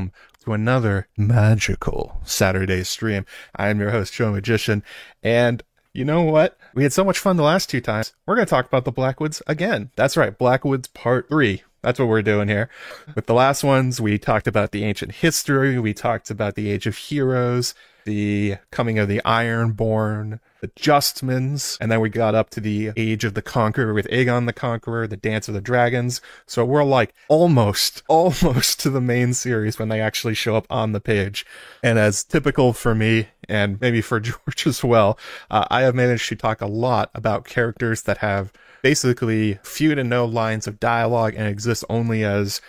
welcome to another magical Saturday stream. I am your host, Joe Magician, and you know what? We had so much fun the last two times. We're going to talk about the Blackwoods again. That's right, Blackwoods Part 3. That's what we're doing here. With the last ones, we talked about the ancient history, we talked about the Age of Heroes, the coming of the Ironborn, the Justmans, and then we got up to the Age of the Conqueror with Aegon the Conqueror, the Dance of the Dragons. So we're like almost, almost to the main series when they actually show up on the page. And as typical for me, and maybe for George as well, uh, I have managed to talk a lot about characters that have basically few to no lines of dialogue and exist only as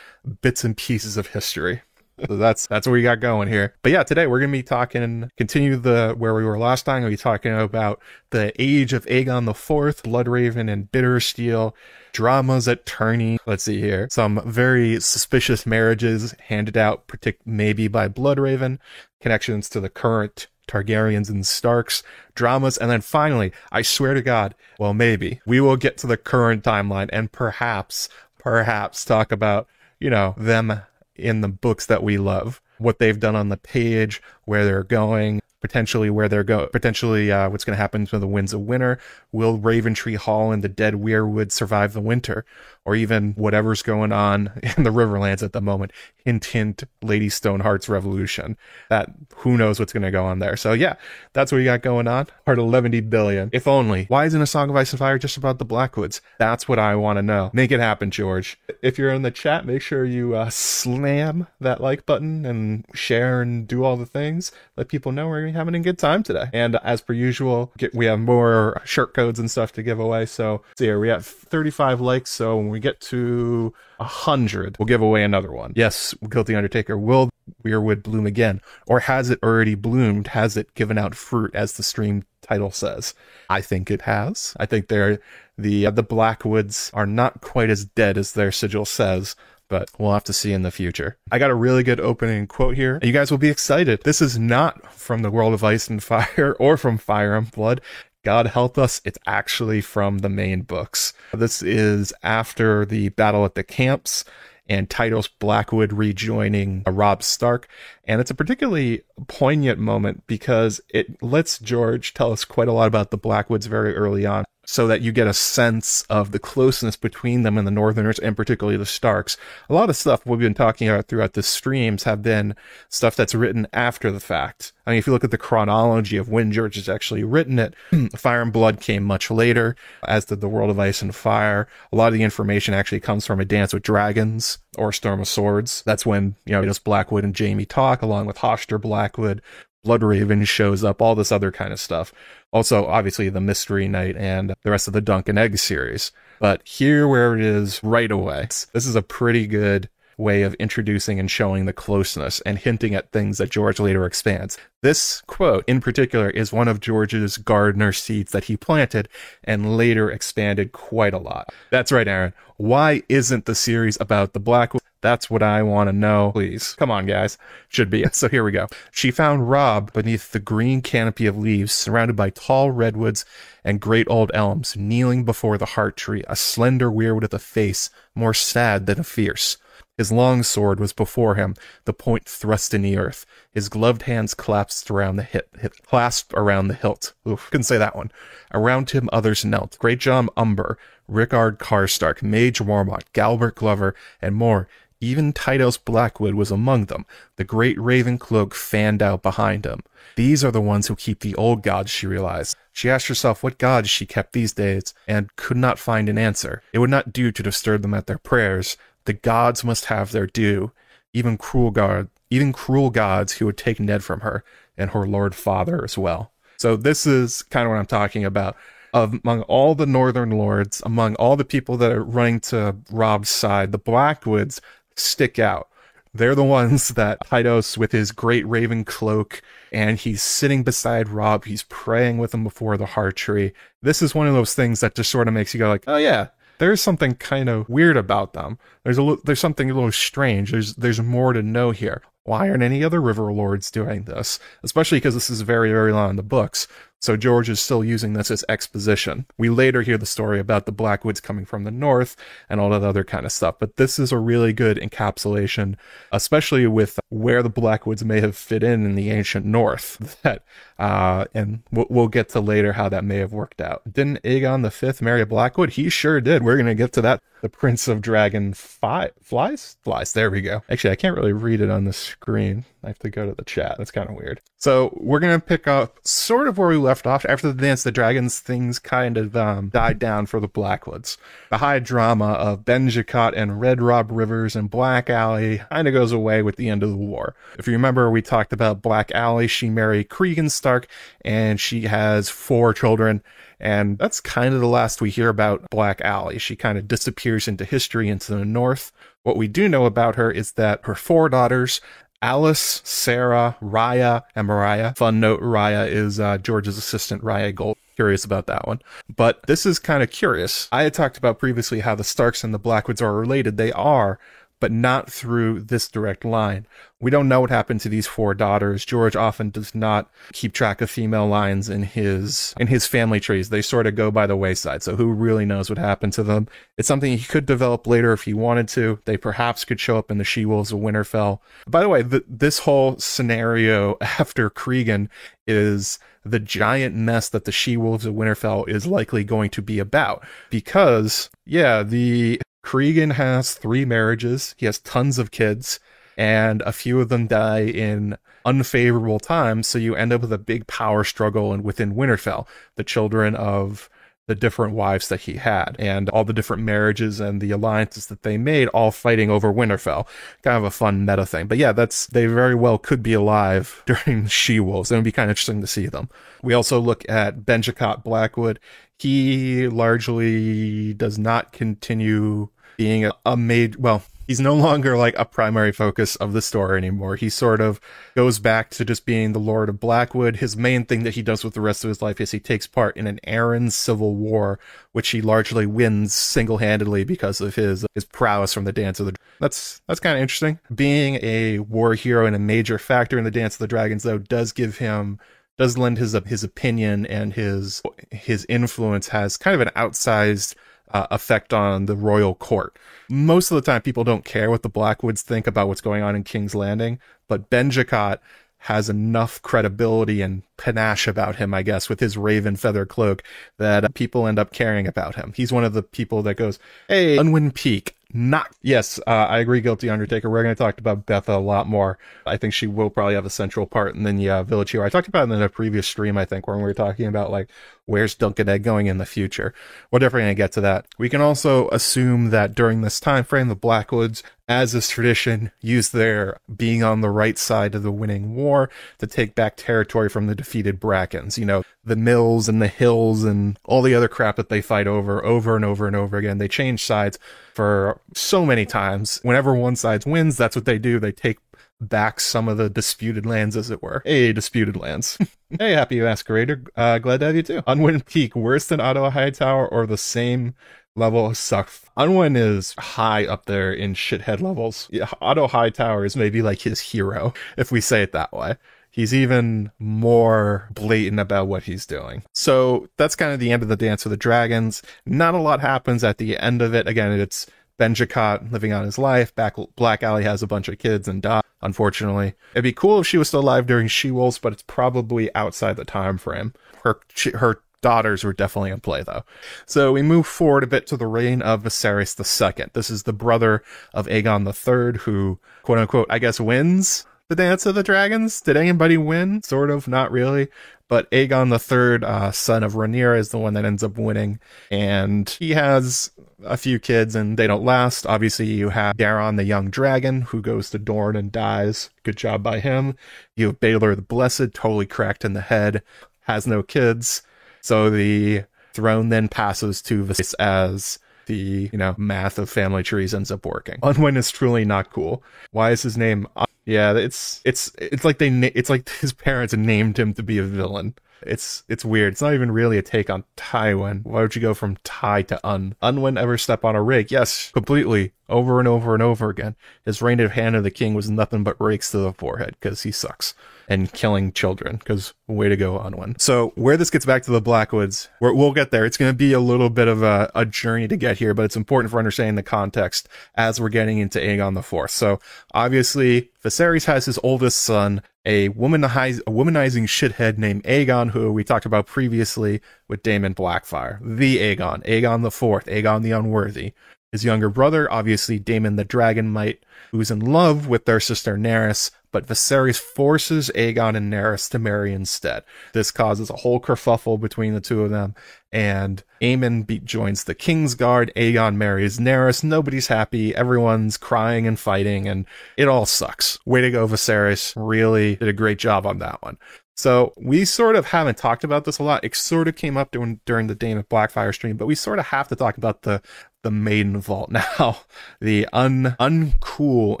bits and pieces of history. So that's that's what we got going here. But yeah, today we're gonna be talking, continue the where we were last time. We'll be talking about the age of Aegon the Fourth, Bloodraven and Bittersteel, dramas at Tourney. Let's see here, some very suspicious marriages handed out, partic- maybe by Bloodraven, connections to the current Targaryens and Starks, dramas, and then finally, I swear to God, well, maybe we will get to the current timeline and perhaps, perhaps talk about you know them in the books that we love, what they've done on the page, where they're going, potentially where they're going, potentially uh, what's going to happen to the Winds of Winter. Will Raventree Hall and the dead Weirwood survive the winter? Or even whatever's going on in the Riverlands at the moment. Hint, hint, Lady Stoneheart's revolution. That, who knows what's going to go on there. So yeah, that's what we got going on. Part 11 billion. If only. Why isn't A Song of Ice and Fire just about the Blackwoods? That's what I want to know. Make it happen, George. If you're in the chat, make sure you uh, slam that like button and share and do all the things. Let people know we're having a good time today. And as per usual, get, we have more shirt codes and stuff to give away. So, see here, we have 35 likes. So when we get to 100, we'll give away another one. Yes, Guilty Undertaker, will Weirwood bloom again? Or has it already bloomed? Has it given out fruit, as the stream title says? I think it has. I think they're, the, uh, the Blackwoods are not quite as dead as their sigil says but we'll have to see in the future. I got a really good opening quote here. You guys will be excited. This is not from the world of ice and fire or from fire and blood. God help us, it's actually from the main books. This is after the battle at the camps and Tytos Blackwood rejoining Robb Stark. And it's a particularly poignant moment because it lets George tell us quite a lot about the Blackwoods very early on so that you get a sense of the closeness between them and the Northerners, and particularly the Starks. A lot of stuff we've been talking about throughout the streams have been stuff that's written after the fact. I mean, if you look at the chronology of when George has actually written it, Fire and Blood came much later, as did The World of Ice and Fire. A lot of the information actually comes from A Dance with Dragons or Storm of Swords. That's when, you know, just Blackwood and Jaime talk, along with Hoster Blackwood, Bloodraven shows up, all this other kind of stuff. Also, obviously, the Mystery Knight and the rest of the Dunk and Egg series. But here, where it is right away, this is a pretty good way of introducing and showing the closeness and hinting at things that George later expands. This quote in particular is one of George's gardener seeds that he planted and later expanded quite a lot. That's right, Aaron. Why isn't the series about the Blackwood? That's what I want to know. Please. Come on, guys. Should be. So here we go. She found Robb beneath the green canopy of leaves, surrounded by tall redwoods and great old elms, kneeling before the heart tree, a slender weirwood with a face more sad than fierce. His long sword was before him, the point thrust in the earth. His gloved hands clasped around the hip, hip clasped around the hilt. Oof, couldn't say that one. Around him others knelt. Greatjon Umber, Rickard Karstark, Maege Mormont, Galbert Glover, and more. Even Tytos Blackwood was among them, the great raven cloak fanned out behind him. These are the ones who keep the old gods, she realized. She asked herself what gods she kept these days, and could not find an answer. It would not do to disturb them at their prayers. The gods must have their due, even cruel god, even cruel gods who would take Ned from her, and her lord father as well. So this is kind of what I'm talking about among all the northern lords, among all the people that are running to Robb's side, the Blackwoods stick out. They're the ones that Tytos with his great raven cloak and he's sitting beside Robb. He's praying with him before the heart tree. This is one of those things that just sort of makes you go like, oh yeah, there's something kind of weird about them. There's a little, there's something a little strange. There's there's more to know here. Why aren't any other river lords doing this? Especially because this is very very long in the books. So George is still using this as exposition. We later hear the story about the Blackwoods coming from the north and all that other kind of stuff. But this is a really good encapsulation, especially with where the Blackwoods may have fit in in the ancient north. That uh, and we'll, get to later how that may have worked out. Didn't Aegon Fifth marry a Blackwood? He sure did. We're gonna get to that. The Prince of Dragon fi- flies flies. There we go. Actually, I can't really read it on the screen. I have to go to the chat. That's kind of weird. So we're gonna pick up sort of where we left off after the Dance the Dragons. Things kind of um, died down for the Blackwoods. The high drama of Benjicot and Red Robb Rivers and Black Aly kind of goes away with the end of the war. If you remember, we talked about Black Aly. She married Cregan Stark, and she has four children. And that's kind of the last we hear about Black Aly. She kind of disappears into history into the north. What we do know about her is that her four daughters, Alice, Sarah, Raya, and Mariah. Fun note, Raya is uh, George's assistant, Raya Gold. Curious about that one. But this is kind of curious. I had talked about previously how the Starks and the Blackwoods are related. They are, but not through this direct line. We don't know what happened to these four daughters. George often does not keep track of female lines in his in his family trees. They sort of go by the wayside. So who really knows what happened to them? It's something he could develop later if he wanted to. They perhaps could show up in the She Wolves of Winterfell. By the way, this whole scenario after Cregan is the giant mess that the She Wolves of Winterfell is likely going to be about. Because, yeah, the Cregan has three marriages. He has tons of kids, and a few of them die in unfavorable times. So you end up with a big power struggle and within Winterfell, the children of the different wives that he had and all the different marriages and the alliances that they made all fighting over Winterfell. Kind of a fun meta thing. But yeah, that's they very well could be alive during She Wolves. It would be kind of interesting to see them. We also look at Benjicot Blackwood. He largely does not continue being a, a made well he's no longer like a primary focus of the story anymore. He sort of goes back to just being the Lord of Blackwood. His main thing that he does with the rest of his life is he takes part in an Arryn civil war, which he largely wins single-handedly because of his his prowess from the Dance of the. That's that's kind of interesting. Being a war hero and a major factor in the Dance of the Dragons, though, does give him does lend his his opinion and his his influence has kind of an outsized uh, effect on the royal court. Most of the time, people don't care what the Blackwoods think about what's going on in King's Landing, but Benjicot has enough credibility and panache about him, I guess, with his raven feather cloak that people end up caring about him. He's one of the people that goes, Hey, Unwin Peak, not yes uh, i agree guilty undertaker. We're going to talk about betha a lot more. I think she will probably have a central part in the uh, village hero. I talked about it in a previous stream i think when we were talking about like where's Dunk and Egg going in the future? We're definitely going to get to that. We can also assume that during this time frame the blackwoods as is tradition use their being on the right side of the winning war to take back territory from the defeated brackens you know the mills and the hills and all the other crap that they fight over over and over and over again they change sides for so many times. Whenever one side wins, that's what they do. They take back some of the disputed lands, as it were. Hey, disputed lands. hey, happy masquerader. Uh, glad to have you too. Unwin Peak, worse than Otto Hightower or the same level of suck. Unwin is high up there in shithead levels. Yeah, Otto Hightower is maybe like his hero, if we say it that way he's even more blatant about what he's doing. So that's kind of the end of the Dance of the Dragons. Not a lot happens at the end of it. Again, it's Benjicot living out his life. Back, Black Aly has a bunch of kids and dies, unfortunately. It'd be cool if she was still alive during She Wolves, but it's probably outside the time frame. Her, her daughters were definitely in play though. So we move forward a bit to the reign of Viserys II. This is the brother of Aegon III who, quote unquote, I guess wins the Dance of the Dragons? Did anybody win? Sort of, not really. But Aegon the Third, uh, son of Rhaenyra, is the one that ends up winning, and he has a few kids, and they don't last. Obviously, you have Daeron the young dragon, who goes to Dorne and dies. Good job by him. You have Baelor the Blessed, totally cracked in the head, has no kids. So the throne then passes to Viserys as the you know math of family trees ends up working. Unwin is truly not cool. Why is his name uh, Yeah, it's it's it's like they na- it's like his parents named him to be a villain. It's it's weird. It's not even really a take on Tywin. Why would you go from Ty to Un? Unwin ever step on a rake? Yes, completely, over and over and over again. His reign of hand of the king was nothing but rakes to the forehead because he sucks and killing children because way to go on one. So where this gets back to the Blackwoods, we will get there. It's going to be a little bit of a, a journey to get here, but it's important for understanding the context as we're getting into Aegon the Fourth. So obviously Viserys has his oldest son, a, a womanizing shithead named Aegon, who we talked about previously with Daemon Blackfyre. The Aegon, Aegon the Fourth, Aegon the Unworthy. His younger brother, obviously Daemon the Dragonknight, who's in love with their sister Naerys, but Viserys forces Aegon and Naerys to marry instead. This causes a whole kerfuffle between the two of them, and Aemon be- joins the Kingsguard. Aegon marries Naerys. Nobody's happy. Everyone's crying and fighting, and it all sucks. Way to go, Viserys. Really did a great job on that one. So we sort of haven't talked about this a lot. It sort of came up during during the Daemon Blackfyre stream, but we sort of have to talk about the the Maiden Vault now, the un uncool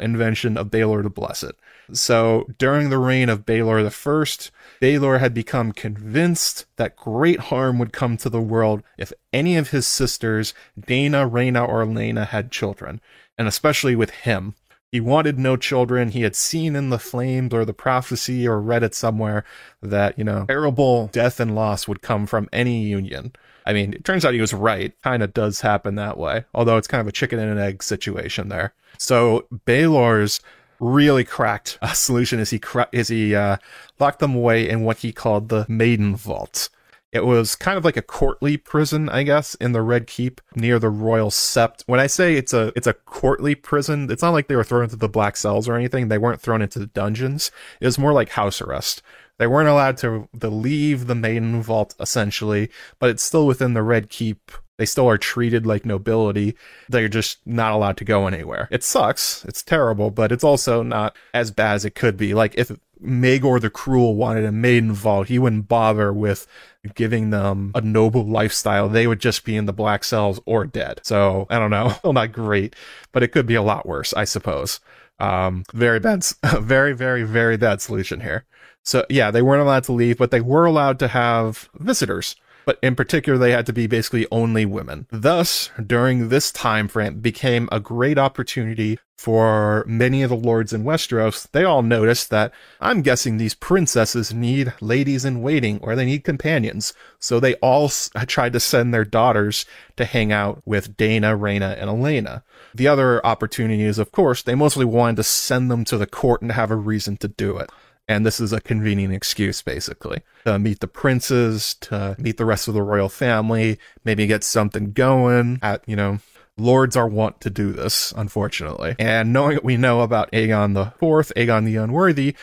invention of Baelor the Blessed. So during the reign of Baelor the First, Baelor had become convinced that great harm would come to the world if any of his sisters, Daena, Rhaena, or Lena, had children, and especially with him. He wanted no children. He had seen in the flames or the prophecy or read it somewhere that, you know, terrible death and loss would come from any union. I mean, it turns out he was right. Kind of does happen that way, although it's kind of a chicken and an egg situation there. So Baelor's really cracked a solution is he cra- is he uh, locked them away in what he called the Maiden Vault. It was kind of like a courtly prison, I guess, in the Red Keep near the Royal Sept. When I say it's a it's a courtly prison, it's not like they were thrown into the black cells or anything. They weren't thrown into the dungeons. It was more like house arrest. They weren't allowed to, to leave the Maiden Vault essentially, but it's still within the Red Keep. They still are treated like nobility. They're just not allowed to go anywhere. It sucks. It's terrible, but it's also not as bad as it could be. Like if Maegor the Cruel wanted a maiden vault, he wouldn't bother with giving them a noble lifestyle. They would just be in the black cells or dead. So I don't know. Well, not great, but it could be a lot worse, I suppose. Um, very bad, very, very, very bad solution here. So yeah, they weren't allowed to leave, but they were allowed to have visitors but in particular they had to be basically only women. Thus, during this time frame became a great opportunity for many of the lords in Westeros. They all noticed that I'm guessing these princesses need ladies in waiting or they need companions. So they all s- tried to send their daughters to hang out with Daena, Rhaena, and Elaena. The other opportunity is, of course, they mostly wanted to send them to the court and have a reason to do it and this is a convenient excuse basically to meet the princes to meet the rest of the royal family maybe get something going at you know lords are wont to do this unfortunately. And knowing what we know about aegon the fourth aegon the unworthy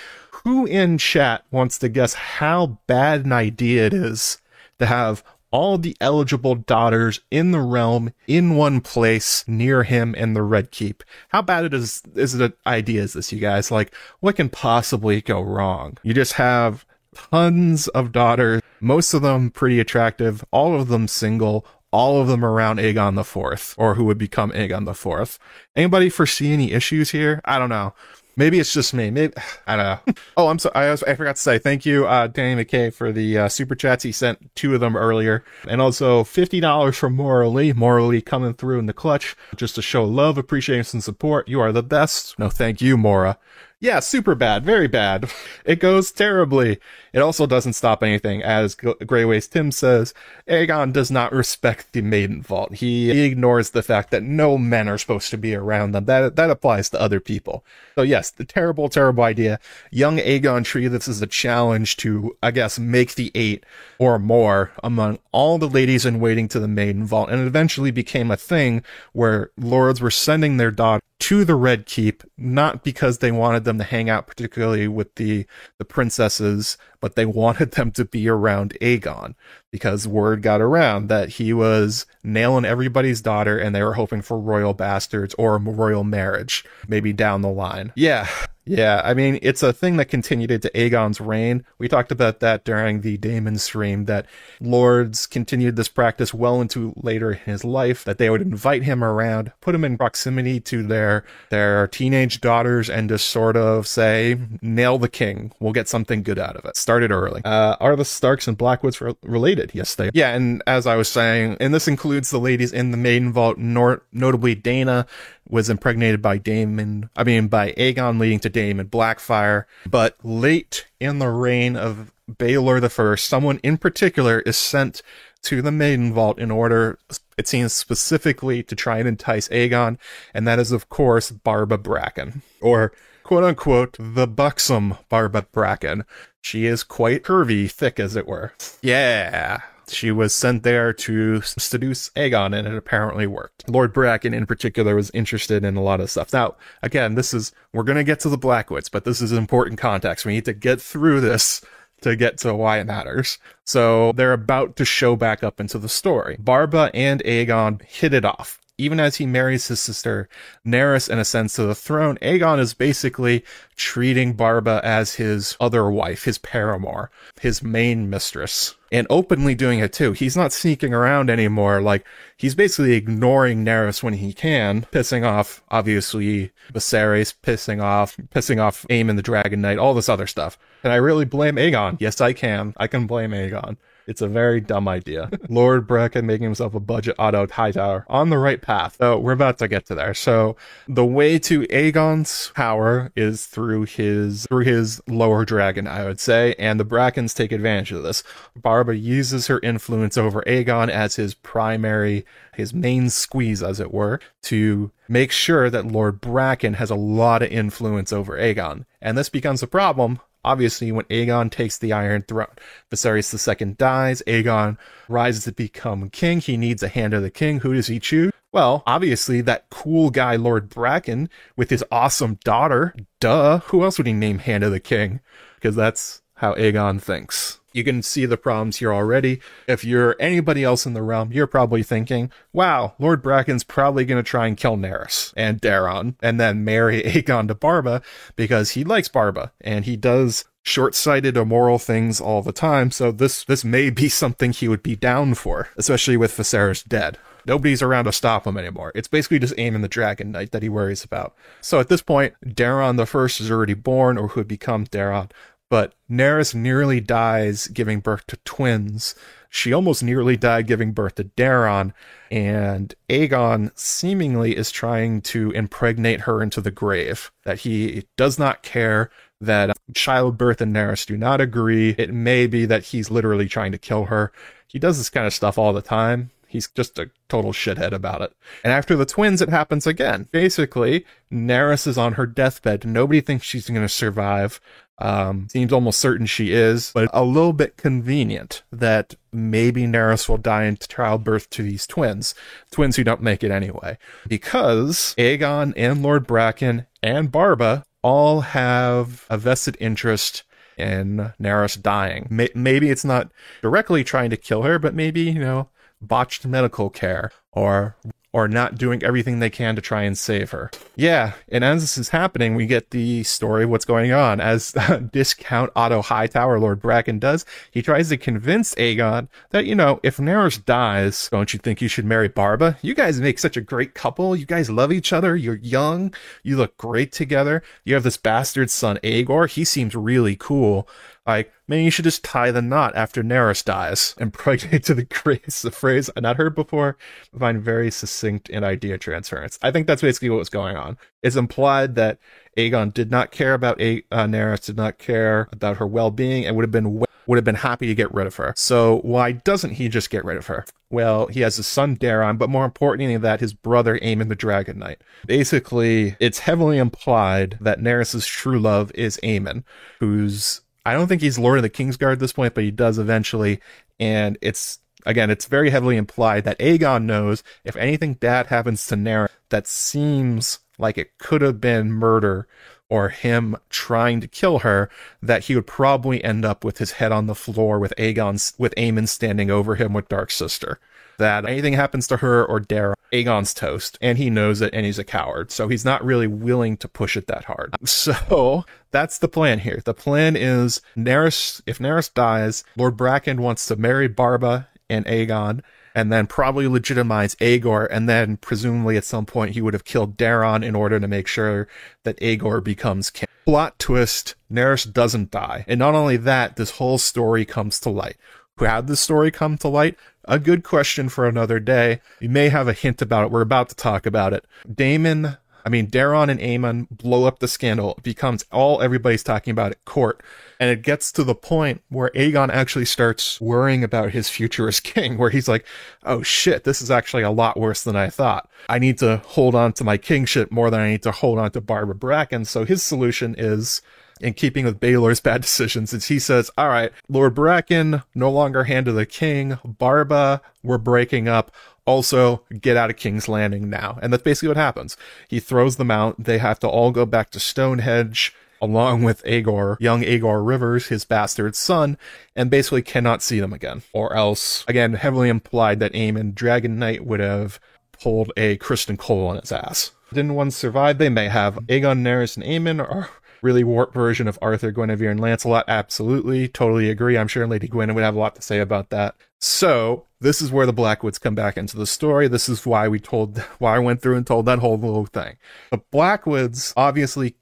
who in chat wants to guess how bad an idea it is to have all the eligible daughters in the realm in one place near him in the Red Keep. How bad it is is it an idea is this, you guys? Like, what can possibly go wrong? You just have tons of daughters, most of them pretty attractive, all of them single, all of them around Aegon the Fourth, or who would become Aegon the Fourth. Anybody foresee any issues here? I don't know. Maybe it's just me. Maybe I don't know. Oh, I'm so I, I forgot to say thank you, uh, Danny McKay, for the uh, super chats. He sent two of them earlier, and also fifty dollars from Morally. Morally coming through in the clutch just to show love, appreciation, and support. You are the best. No, thank you, Mora. Yeah, super bad, very bad. It goes terribly. It also doesn't stop anything, as Greyways Tim says. Aegon does not respect the Maiden Vault. He, he ignores the fact that no men are supposed to be around them. That that applies to other people. So yes, the terrible, terrible idea. Young Aegon Tree, this is a challenge to, I guess, make the eight or more among all the ladies in waiting to the Maiden Vault, and it eventually became a thing where lords were sending their daughters to the Red Keep, not because they wanted them to hang out particularly with the the princesses, but they wanted them to be around Aegon because word got around that he was nailing everybody's daughter and they were hoping for royal bastards or a royal marriage maybe down the line. Yeah. Yeah, I mean, it's a thing that continued into Aegon's reign. We talked about that during the Daemon stream, that lords continued this practice well into later in his life, that they would invite him around, put him in proximity to their, their teenage daughters, and just sort of say, nail the king. We'll get something good out of it. Started early. Uh, are the Starks and Blackwoods re- related? Yes, they Yeah, and as I was saying, and this includes the ladies in the Maiden Vault, nor- notably Daena, was impregnated by Daemon, I mean, by Aegon leading to Daemon Blackfyre. But late in the reign of Baelor the First, someone in particular is sent to the Maiden Vault in order, it seems specifically to try and entice Aegon, and that is, of course, Barba Bracken, or quote unquote, the buxom Barba Bracken. She is quite curvy, thick as it were. Yeah, she was sent there to seduce Aegon, and it apparently worked. Lord Bracken, in particular, was interested in a lot of stuff. Now, again, this is, we're going to get to the Blackwoods, but this is important context. We need to get through this to get to why it matters. So they're about to show back up into the story. Barba and Aegon hit it off even as he marries his sister Naerys in a sense to the throne, Aegon is basically treating Barba as his other wife, his paramour, his main mistress, and openly doing it too. He's not sneaking around anymore. Like, he's basically ignoring Naerys when he can, pissing off, obviously, Viserys, pissing off, pissing off Aemon the Dragon Knight, all this other stuff. And I really blame Aegon. Yes, I can. I can blame Aegon. It's a very dumb idea. Lord Bracken making himself a budget Otto Hightower on the right path. So we're about to get to there. So the way to Aegon's power is through his through his lower dragon, I would say, and the Brackens take advantage of this. Barba uses her influence over Aegon as his primary his main squeeze, as it were, to make sure that Lord Bracken has a lot of influence over Aegon. And this becomes a problem Obviously, when Aegon takes the Iron Throne, Viserys II dies, Aegon rises to become king. He needs a hand of the king. Who does he choose? Well, obviously, that cool guy, Lord Bracken, with his awesome daughter. Duh. Who else would he name hand of the king? Because that's how Aegon thinks. You can see the problems here already. If you're anybody else in the realm, you're probably thinking, wow, Lord Bracken's probably going to try and kill Naerys and Daeron and then marry Aegon to Barba because he likes Barba and he does short-sighted immoral things all the time so this this may be something he would be down for especially with Viserys dead Nobody's around to stop him anymore. It's basically just Aemon the Dragon Knight that he worries about. So at this point, Daeron the First is already born, or who would become Daeron, but Naerys nearly dies giving birth to twins. She almost nearly died giving birth to Daeron, and Aegon seemingly is trying to impregnate her into the grave. That he does not care, that childbirth and Naerys do not agree. It may be that he's literally trying to kill her. He does this kind of stuff all the time. He's just a total shithead about it. And after the twins, it happens again. Basically, Naerys is on her deathbed. Nobody thinks she's going to survive. Um, seems almost certain she is, but a little bit convenient that maybe Naerys will die in childbirth to these twins, twins who don't make it anyway, because Aegon and Lord Bracken and Barba all have a vested interest in Naerys dying. Maybe it's not directly trying to kill her, but maybe, you know, botched medical care or or not doing everything they can to try and save her. Yeah, and as this is happening, we get the story of what's going on. As discount Otto Hightower, Lord Bracken does, he tries to convince Aegon that, you know, if Naerys dies, don't you think you should marry Barba? You guys make such a great couple. You guys love each other. You're young. You look great together. You have this bastard son, Aegor. He seems really cool. Like, maybe you should just tie the knot after Naerys dies. Impregnate to the grace, a phrase I've not heard before, I find very succinct in idea transference. I think that's basically what was going on. It's implied that Aegon did not care about A- uh, Naerys, did not care about her well-being, and would have been would have been happy to get rid of her. So why doesn't he just get rid of her? Well, he has his son Daeron, but more importantly than that, his brother Aemon the Dragon Knight. Basically, it's heavily implied that Naerys' true love is Aemon, who's I don't think he's Lord of the Kingsguard at this point, but he does eventually. And it's again, it's very heavily implied that Aegon knows if anything bad happens to Naerys that seems like it could have been murder or him trying to kill her, that he would probably end up with his head on the floor with Aegon's with Aemon standing over him with Dark Sister. That anything happens to her or Daeron, Aegon's toast, and he knows it, and he's a coward, so he's not really willing to push it that hard. So that's the plan here. The plan is Naerys. If Naerys dies, Lord Bracken wants to marry Barba and Aegon, and then probably legitimize Aegor, and then presumably at some point he would have killed Daeron in order to make sure that Aegor becomes king. Plot twist: Naerys doesn't die, and not only that, this whole story comes to light. Who had this story come to light? A good question for another day. You may have a hint about it. We're about to talk about it. Daemon I mean, Daeron and Aemon blow up the scandal. It becomes all everybody's talking about at court. And it gets to the point where Aegon actually starts worrying about his future as king, where he's like, oh shit, this is actually a lot worse than I thought. I need to hold on to my kingship more than I need to hold on to Barbara Bracken. So his solution is in keeping with Baelor's bad decisions is he says, all right, Lord Bracken, no longer hand of the king. Barba, we're breaking up. Also, get out of King's Landing now. And that's basically what happens. He throws them out. They have to all go back to Stone Hedge along with Aegor, young Aegor Rivers, his bastard son, and basically cannot see them again. Or else, again, heavily implied that Aemon Dragon Knight would have pulled a Criston Cole on his ass. Didn't one survive? They may have. Aegon, Naerys, and Aemon are really warped version of Arthur, Guinevere, and Lancelot. Absolutely, totally agree. I'm sure Lady Gwyn would have a lot to say about that. So this is where the Blackwoods come back into the story. This is why we told, why I went through and told that whole little thing. The Blackwoods obviously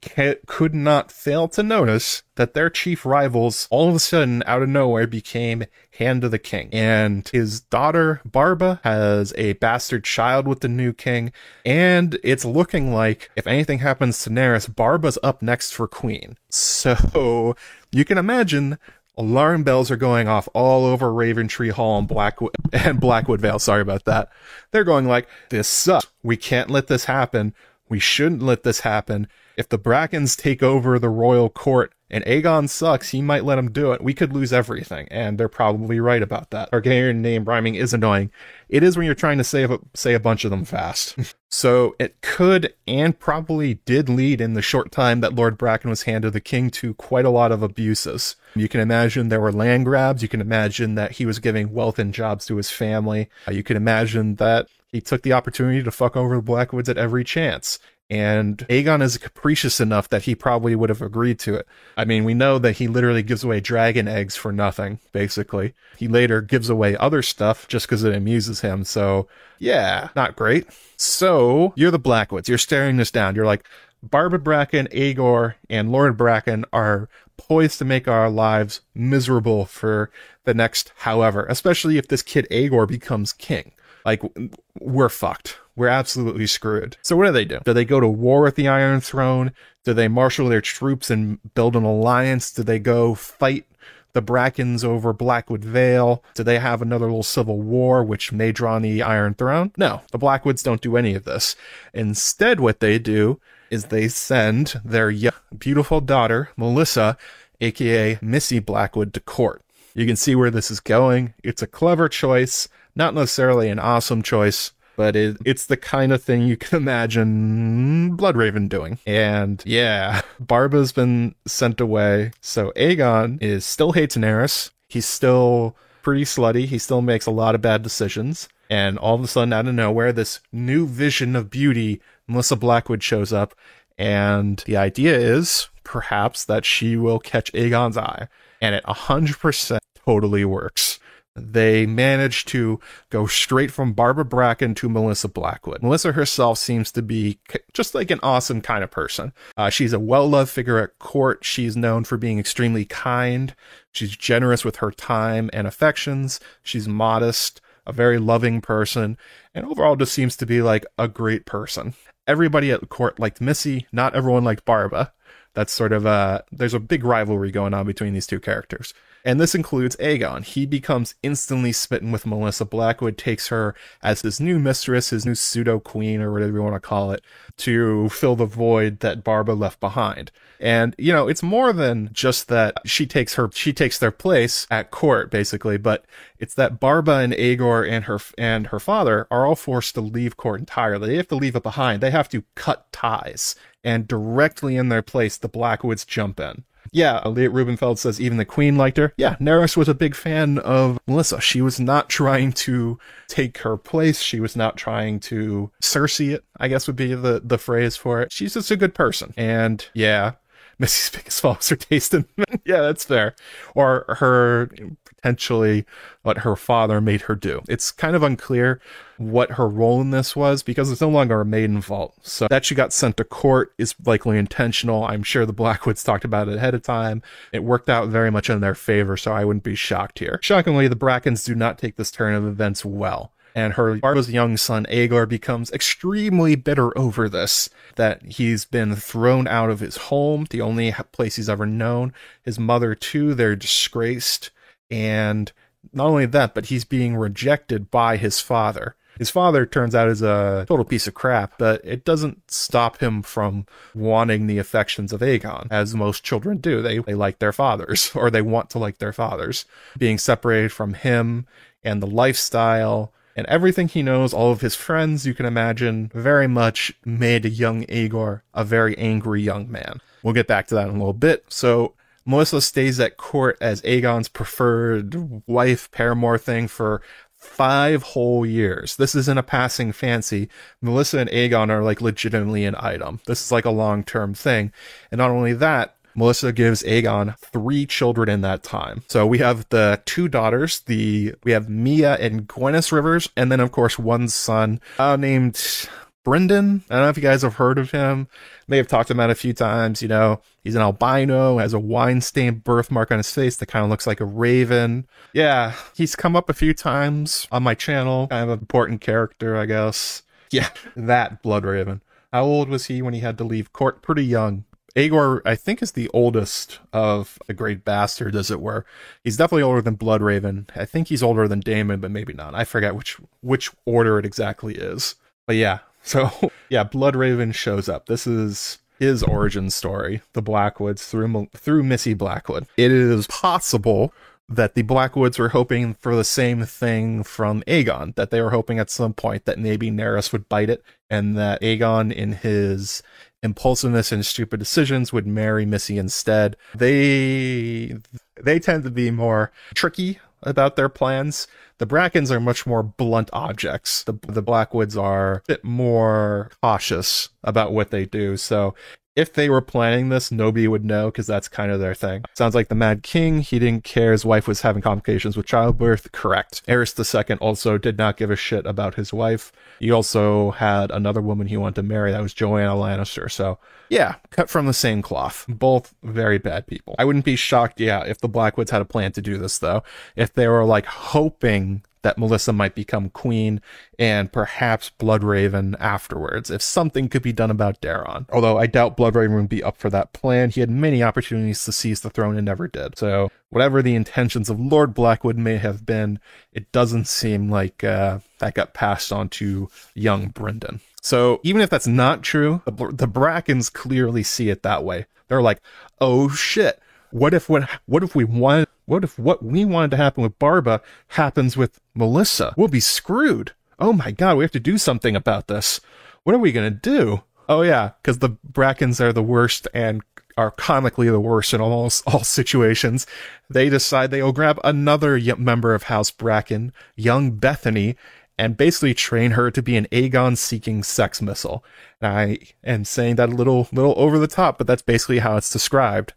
could not fail to notice that their chief rivals all of a sudden out of nowhere became Hand of the King. And his daughter, Barba, has a bastard child with the new king. And it's looking like if anything happens to Naerys, Barba's up next for queen. So you can imagine alarm bells are going off all over Raventree Hall and Blackwood and Blackwood Vale. Sorry about that. They're going like, this sucks. We can't let this happen. We shouldn't let this happen. If the Brackens take over the royal court and Aegon sucks, he might let him do it. We could lose everything, and they're probably right about that. Targaryen name rhyming is annoying. It is when you're trying to say a, say a bunch of them fast. so it could and probably did lead in the short time that Lord Bracken was handed the king to quite a lot of abuses. You can imagine there were land grabs. You can imagine that he was giving wealth and jobs to his family. Uh, you can imagine that he took the opportunity to fuck over the Blackwoods at every chance. And Aegon is capricious enough that he probably would have agreed to it. I mean, we know that he literally gives away dragon eggs for nothing, basically. He later gives away other stuff just because it amuses him. So, yeah, not great. So, you're the Blackwoods. You're staring this down. You're like, Barbara Bracken, Aegor, and Lord Bracken are poised to make our lives miserable for the next however, especially if this kid Aegor becomes king. Like, we're fucked. We're absolutely screwed. So what do they do? Do they go to war with the Iron Throne? Do they marshal their troops and build an alliance? Do they go fight the Brackens over Blackwood Vale? Do they have another little civil war which may draw on the Iron Throne? No, the Blackwoods don't do any of this. Instead, what they do is they send their beautiful daughter, Melissa, aka Missy Blackwood, to court. You can see where this is going. It's a clever choice. Not necessarily an awesome choice, but it, it's the kind of thing you can imagine Bloodraven doing. And yeah, Barba's been sent away. So Aegon is still hates Naerys. He's still pretty slutty. He still makes a lot of bad decisions. And all of a sudden, out of nowhere, this new vision of beauty, Melissa Blackwood shows up. And the idea is perhaps that she will catch Aegon's eye. And it 100% totally works they managed to go straight from Barbara Bracken to Melissa Blackwood. Melissa herself seems to be just like an awesome kind of person. Uh, she's a well loved figure at court. She's known for being extremely kind. She's generous with her time and affections. She's modest, a very loving person, and overall just seems to be like a great person. Everybody at court liked Missy. Not everyone liked Barbara. That's sort of a, there's a big rivalry going on between these two characters and this includes Aegon. He becomes instantly smitten with Melissa Blackwood, takes her as his new mistress, his new pseudo queen, or whatever you want to call it, to fill the void that Barba left behind. And, you know, it's more than just that she takes her, she takes their place at court, basically, but it's that Barba and Aegor and her, and her father are all forced to leave court entirely. They have to leave it behind. They have to cut ties and directly in their place, the Blackwoods jump in. Yeah, Elliot Rubenfeld says even the Queen liked her. Yeah, Naerys was a big fan of Melissa. She was not trying to take her place. She was not trying to Cersei it, I guess would be the, the phrase for it. She's just a good person. And yeah, Missy's biggest fault was her taste in yeah, that's fair. Or her potentially what her father made her do. It's kind of unclear what her role in this was because it's no longer a maiden vault. So that she got sent to court is likely intentional. I'm sure the Blackwoods talked about it ahead of time. It worked out very much in their favor, so I wouldn't be shocked here. Shockingly, the Brackens do not take this turn of events well and her Barba's young son Aegor becomes extremely bitter over this that he's been thrown out of his home, the only place he's ever known. His mother too, they're disgraced and not only that, but he's being rejected by his father. His father turns out is a total piece of crap, but it doesn't stop him from wanting the affections of Aegon, as most children do. They, they like their fathers, or they want to like their fathers. Being separated from him and the lifestyle and everything he knows, all of his friends, you can imagine, very much made young Aegor a very angry young man. We'll get back to that in a little bit. So Melissa stays at court as Aegon's preferred wife paramour thing for five whole years. This isn't a passing fancy. Melissa and Aegon are like legitimately an item. This is like a long term thing. And not only that, Melissa gives Aegon three children in that time. So we have the two daughters, the we have Mya and Gwyneth Rivers, and then of course one son uh, named Brynden. I don't know if you guys have heard of him. May have talked about him a few times. You know, he's an albino, has a wine stained birthmark on his face that kind of looks like a raven. Yeah, he's come up a few times on my channel. Kind of an important character, I guess. Yeah, that Bloodraven. How old was he when he had to leave court? Pretty young. Aegor, I think, is the oldest of the great bastard, as it were. He's definitely older than Bloodraven. I think he's older than Daemon, but maybe not. I forget which which order it exactly is. But yeah, so yeah, Bloodraven shows up. This is his origin story, the Blackwoods through through Missy Blackwood. It is possible that the Blackwoods were hoping for the same thing from Aegon, that they were hoping at some point that maybe Naerys would bite it, and that Aegon, in his impulsiveness and stupid decisions, would marry Missy instead. They they tend to be more tricky about their plans. The Brackens are much more blunt objects. The the Blackwoods are a bit more cautious about what they do. So if they were planning this, nobody would know because that's kind of their thing. Sounds like the Mad King, he didn't care his wife was having complications with childbirth. Correct. Aerys II also did not give a shit about his wife. He also had another woman he wanted to marry. That was Joanna Lannister. So yeah, cut from the same cloth. Both very bad people. I wouldn't be shocked, yeah, if the Blackwoods had a plan to do this though. If they were like hoping that Melissa might become queen and perhaps Bloodraven afterwards, if something could be done about Daeron. Although I doubt Bloodraven would be up for that plan. He had many opportunities to seize the throne and never did. So whatever the intentions of Lord Blackwood may have been, it doesn't seem like uh, that got passed on to young Brynden. So even if that's not true, the, the Brackens clearly see it that way. They're like, oh shit, what if what what if we want what if what we wanted to happen with Barba happens with Melissa? We'll be screwed. Oh my god, we have to do something about this. What are we gonna do? Oh yeah, because the Brackens are the worst and are comically the worst in almost all situations. They decide they'll grab another member of House Bracken, young Bethany, and basically train her to be an Aegon seeking sex missile. And I am saying that a little little over the top, but that's basically how it's described.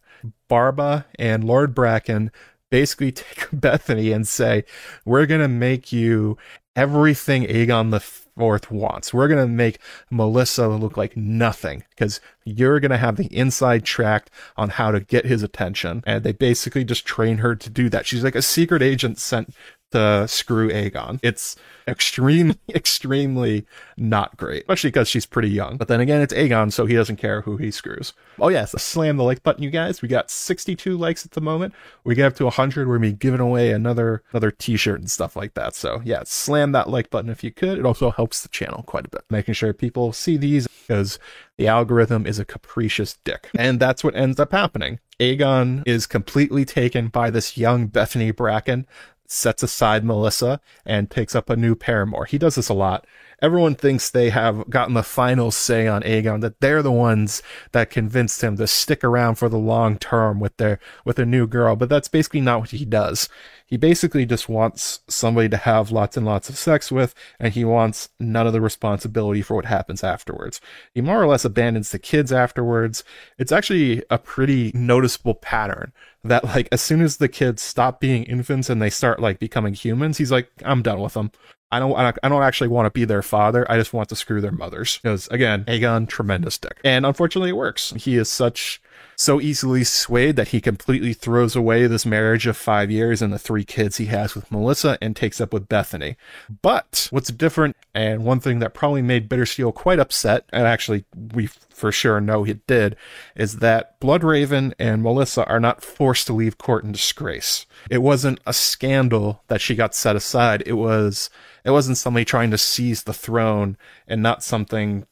Barba and Lord Bracken basically take Bethany and say, "We're gonna make you everything Aegon the Fourth wants. We're gonna make Melissa look like nothing because you're gonna have the inside track on how to get his attention." And they basically just train her to do that. She's like a secret agent sent to screw Aegon. It's extremely, extremely not great, especially because she's pretty young. But then again, it's Aegon, so he doesn't care who he screws. Oh yes, slam the like button, you guys. We got 62 likes at the moment. We get up to 100, we're gonna be giving away another another T-shirt and stuff like that. So yeah, slam that like button if you could. It also helps the channel quite a bit, making sure people see these because the algorithm is a capricious dick, and that's what ends up happening. Aegon is completely taken by this young Bethany Bracken sets aside Melissa and takes up a new paramour. He does this a lot. Everyone thinks they have gotten the final say on Aegon, that they're the ones that convinced him to stick around for the long term with their with a new girl. But that's basically not what he does. He basically just wants somebody to have lots and lots of sex with, and he wants none of the responsibility for what happens afterwards. He more or less abandons the kids afterwards. It's actually a pretty noticeable pattern that like as soon as the kids stop being infants and they start like becoming humans, he's like, I'm done with them. I don't, I don't actually want to be their father. I just want to screw their mothers. Because again, Aegon, tremendous dick. And unfortunately it works. He is such so easily swayed that he completely throws away this marriage of five years and the three kids he has with Melissa and takes up with Bethany. But what's different, and one thing that probably made Bittersteel quite upset, and actually we for sure know he did, is that Bloodraven and Melissa are not forced to leave court in disgrace. It wasn't a scandal that she got set aside. It was it wasn't somebody trying to seize the throne and not something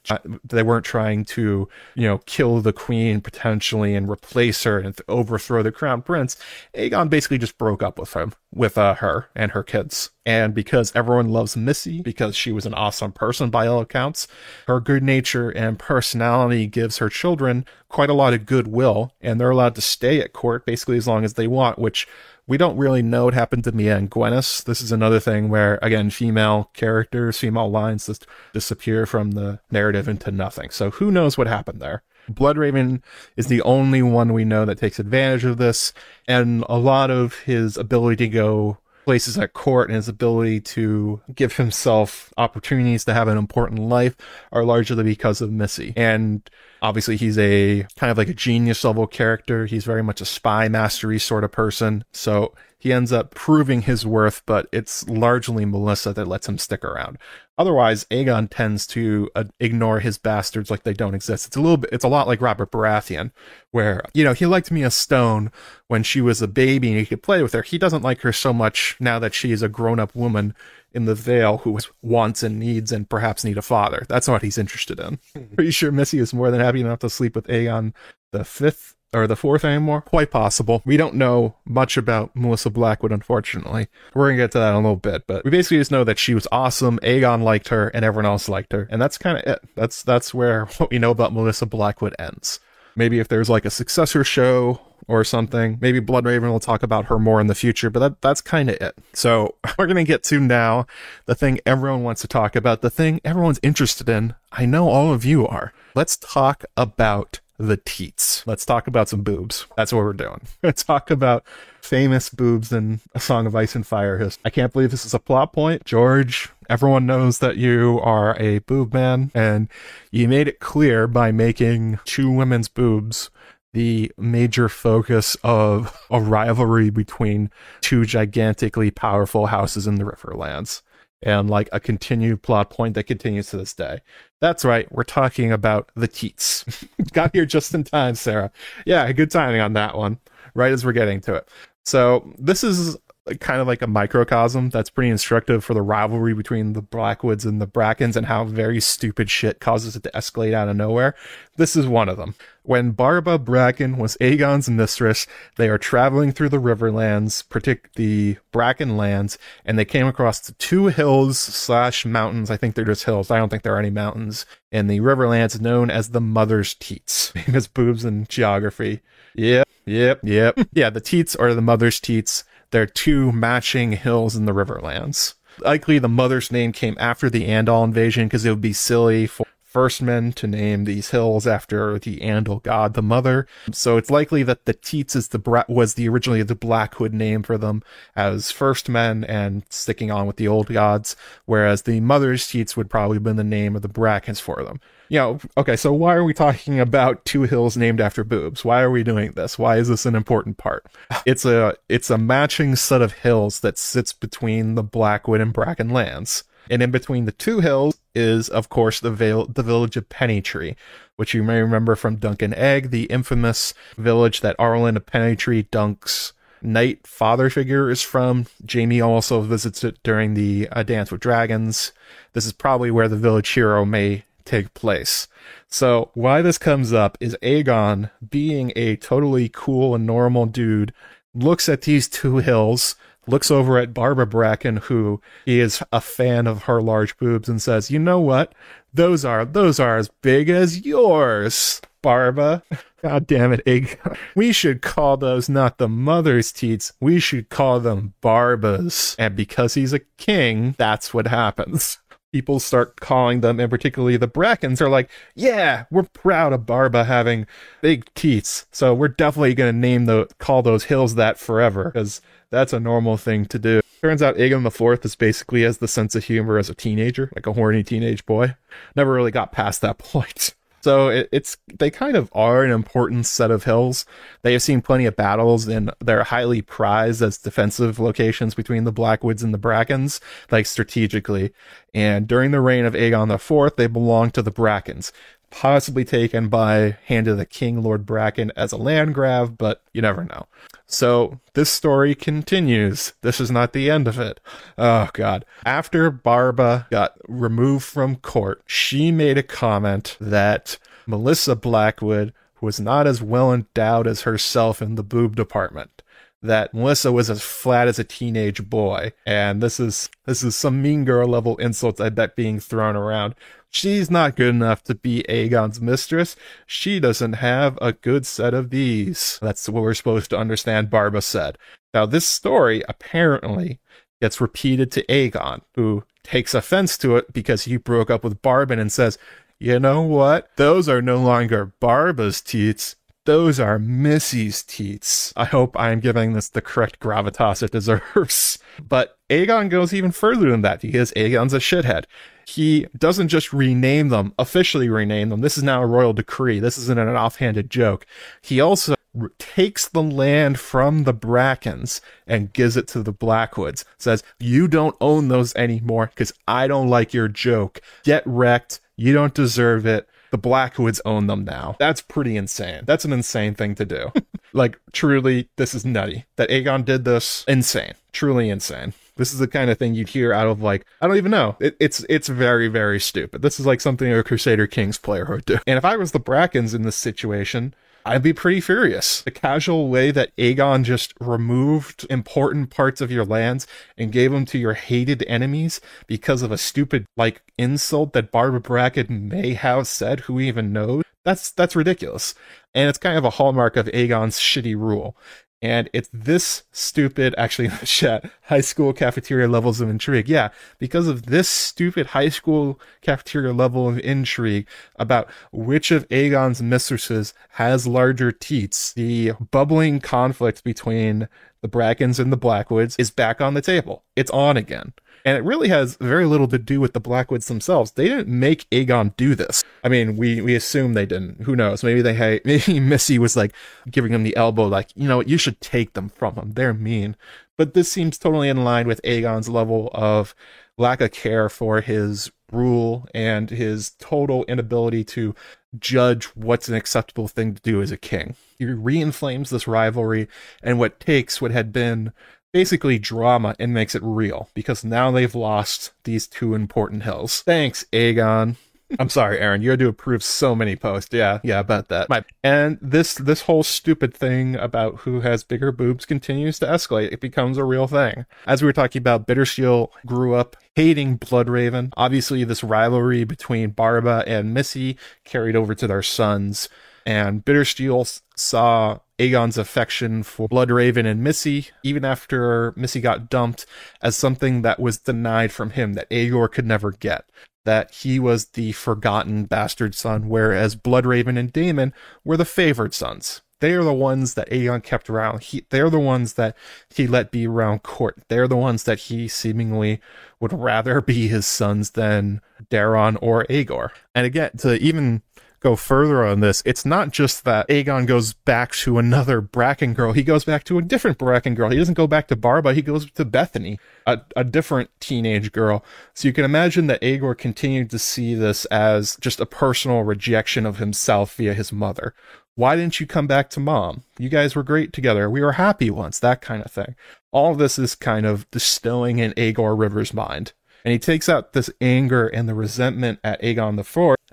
they weren't trying to, you know, kill the queen potentially and replace her and overthrow the crown prince. Aegon basically just broke up with him, with uh, her and her kids. And because everyone loves Missy, because she was an awesome person by all accounts, her good nature and personality gives her children quite a lot of goodwill, and they're allowed to stay at court basically as long as they want, which we don't really know what happened to Mya and Gwenys. This is another thing where, again, female characters, female lines just disappear from the narrative into nothing. So who knows what happened there? Bloodraven is the only one we know that takes advantage of this, and a lot of his ability to go places at court and his ability to give himself opportunities to have an important life are largely because of Missy. And obviously he's a kind of like a genius level character. He's very much a spy mastery sort of person. So he ends up proving his worth, but it's largely Melissa that lets him stick around. Otherwise, Aegon tends to uh, ignore his bastards like they don't exist. It's a little bit, it's a lot like Robert Baratheon, where, you know, he liked Mya Stone when she was a baby and he could play with her. He doesn't like her so much now that she is a grown up woman in the Vale who has wants and needs and perhaps need a father. That's what he's interested in. Pretty sure Missy is more than happy enough to sleep with Aegon the fifth or the fourth anymore? Quite possible. We don't know much about Melissa Blackwood, unfortunately. We're gonna get to that in a little bit, but we basically just know that she was awesome. Aegon liked her, and everyone else liked her, and that's kind of it. That's that's where what we know about Melissa Blackwood ends. Maybe if there's like a successor show or something, maybe Bloodraven will talk about her more in the future, but that, that's kind of it. So we're going to get to now the thing everyone wants to talk about, the thing everyone's interested in. I know all of you are. Let's talk about the teats. Let's talk about some boobs. That's what we're doing. Let's talk about famous boobs in A Song of Ice and Fire. I can't believe this is a plot point. George, everyone knows that you are a boob man, and you made it clear by making two women's boobs the major focus of a rivalry between two gigantically powerful houses in the Riverlands and like a continued plot point that continues to this day. That's right, we're talking about the teats. Got here just in time, Sarah. Yeah, good timing on that one, right as we're getting to it. So, this is kind of like a microcosm that's pretty instructive for the rivalry between the Blackwoods and the Brackens and how very stupid shit causes it to escalate out of nowhere. This is one of them. When Barba Bracken was Aegon's mistress, they are traveling through the Riverlands, particularly the Bracken lands, and they came across the two hills slash mountains. I think they're just hills. I don't think there are any mountains in the Riverlands known as the Mother's Teats. Famous boobs in geography. Yep, yep, yep. yeah, the teats are the mother's teats. They're two matching hills in the Riverlands. Likely the mother's name came after the Andal invasion because it would be silly for first men to name these hills after the Andal god, the mother. So it's likely that the Teats is the bra- was the originally the Blackwood name for them as first men and sticking on with the old gods, whereas the mother's Teats would probably have been the name of the Brackens for them you know, okay, so why are we talking about two hills named after boobs? Why are we doing this? Why is this an important part? It's a it's a matching set of hills that sits between the Blackwood and Bracken lands. And in between the two hills is, of course, the Vale, the village of Pennytree, which you may remember from Dunk and Egg, the infamous village that Arlen of Pennytree Dunk's knight father figure is from. Jaime also visits it during the uh, Dance with Dragons. This is probably where the village hero may take place. So why this comes up is Aegon being a totally cool and normal dude looks at these two hills, looks over at Barbara Bracken, who is a fan of her large boobs, and says, "You know what? Those are those are as big as yours, Barba." God damn it, Egg. We should call those not the mother's teats. We should call them Barbas. And because he's a king, that's what happens people start calling them, and particularly the Brackens, are like, yeah, we're proud of Barba having big teats, so we're definitely going to name the call those hills that forever because that's a normal thing to do. Turns out Aegon the Fourth is basically has the sense of humor as a teenager, like a horny teenage boy. Never really got past that point. So it, it's they kind of are an important set of hills. They have seen plenty of battles, and they're highly prized as defensive locations between the Blackwoods and the Brackens, like strategically. And during the reign of Aegon IV, they belonged to the Brackens possibly taken by Hand of the King, Lord Bracken, as a land grab, but you never know. So this story continues. This is not the end of it. Oh god. After Barba got removed from court, she made a comment that Melissa Blackwood was not as well endowed as herself in the boob department that Melissa was as flat as a teenage boy. And this is this is some mean girl level insults I bet being thrown around. She's not good enough to be Aegon's mistress. She doesn't have a good set of these. That's what we're supposed to understand, Barba said. Now, this story apparently gets repeated to Aegon, who takes offense to it because he broke up with Barban and says, You know what? Those are no longer Barba's teats. Those are Missy's teats. I hope I am giving this the correct gravitas it deserves. But Aegon goes even further than that because Aegon's a shithead. He doesn't just rename them, officially rename them. This is now a royal decree. This isn't an offhanded joke. He also takes the land from the Brackens and gives it to the Blackwoods. Says, You don't own those anymore because I don't like your joke. Get wrecked. You don't deserve it the Blackwoods own them now. That's pretty insane. That's an insane thing to do. like, truly, this is nutty. That Aegon did this, insane. Truly insane. This is the kind of thing you'd hear out of like I don't even know. It, it's it's very very stupid. This is like something a Crusader Kings player would do. And if I was the Brackens in this situation, I'd be pretty furious. The casual way that Aegon just removed important parts of your lands and gave them to your hated enemies because of a stupid, like, insult that Barbara Bracken may have said, who even knows? That's, that's ridiculous. And it's kind of a hallmark of Aegon's shitty rule. And it's this stupid, actually, chat, high school cafeteria levels of intrigue. Yeah, because of this stupid high school cafeteria level of intrigue about which of Aegon's mistresses has larger teats, the bubbling conflict between the Brackens and the Blackwoods is back on the table. It's on again. And it really has very little to do with the Blackwoods themselves. They didn't make Aegon do this. I mean, we, we assume they didn't. Who knows? Maybe they had, maybe Missy was like giving him the elbow, like, you know you should take them from him. They're mean. But this seems totally in line with Aegon's level of lack of care for his rule and his total inability to judge what's an acceptable thing to do as a king. He reinflames this rivalry and what takes what had been basically drama and makes it real because now they've lost these two important hills. Thanks, Aegon. I'm sorry, Aaron. You had to approve so many posts. Yeah, yeah, about that. My, and this this whole stupid thing about who has bigger boobs continues to escalate. It becomes a real thing. As we were talking about, Bittersteel grew up hating Bloodraven. Obviously, this rivalry between Barba and Missy carried over to their sons. And Bittersteel saw Aegon's affection for Bloodraven and Missy, even after Missy got dumped, as something that was denied from him that Aegor could never get. That he was the forgotten bastard son, whereas Bloodraven and Daemon were the favored sons. They are the ones that Aegon kept around. He, they're the ones that he let be around court. They're the ones that he seemingly would rather be his sons than Daeron or Aegor. And again, to even go further on this, it's not just that Aegon goes back to another Bracken girl. He goes back to a different Bracken girl. He doesn't go back to Barba. He goes to Bethany, a, a different teenage girl. So you can imagine that Aegor continued to see this as just a personal rejection of himself via his mother. Why didn't you come back to mom? You guys were great together. We were happy once, that kind of thing. All of this is kind of distilling in Aegor River's mind. And he takes out this anger and the resentment at Aegon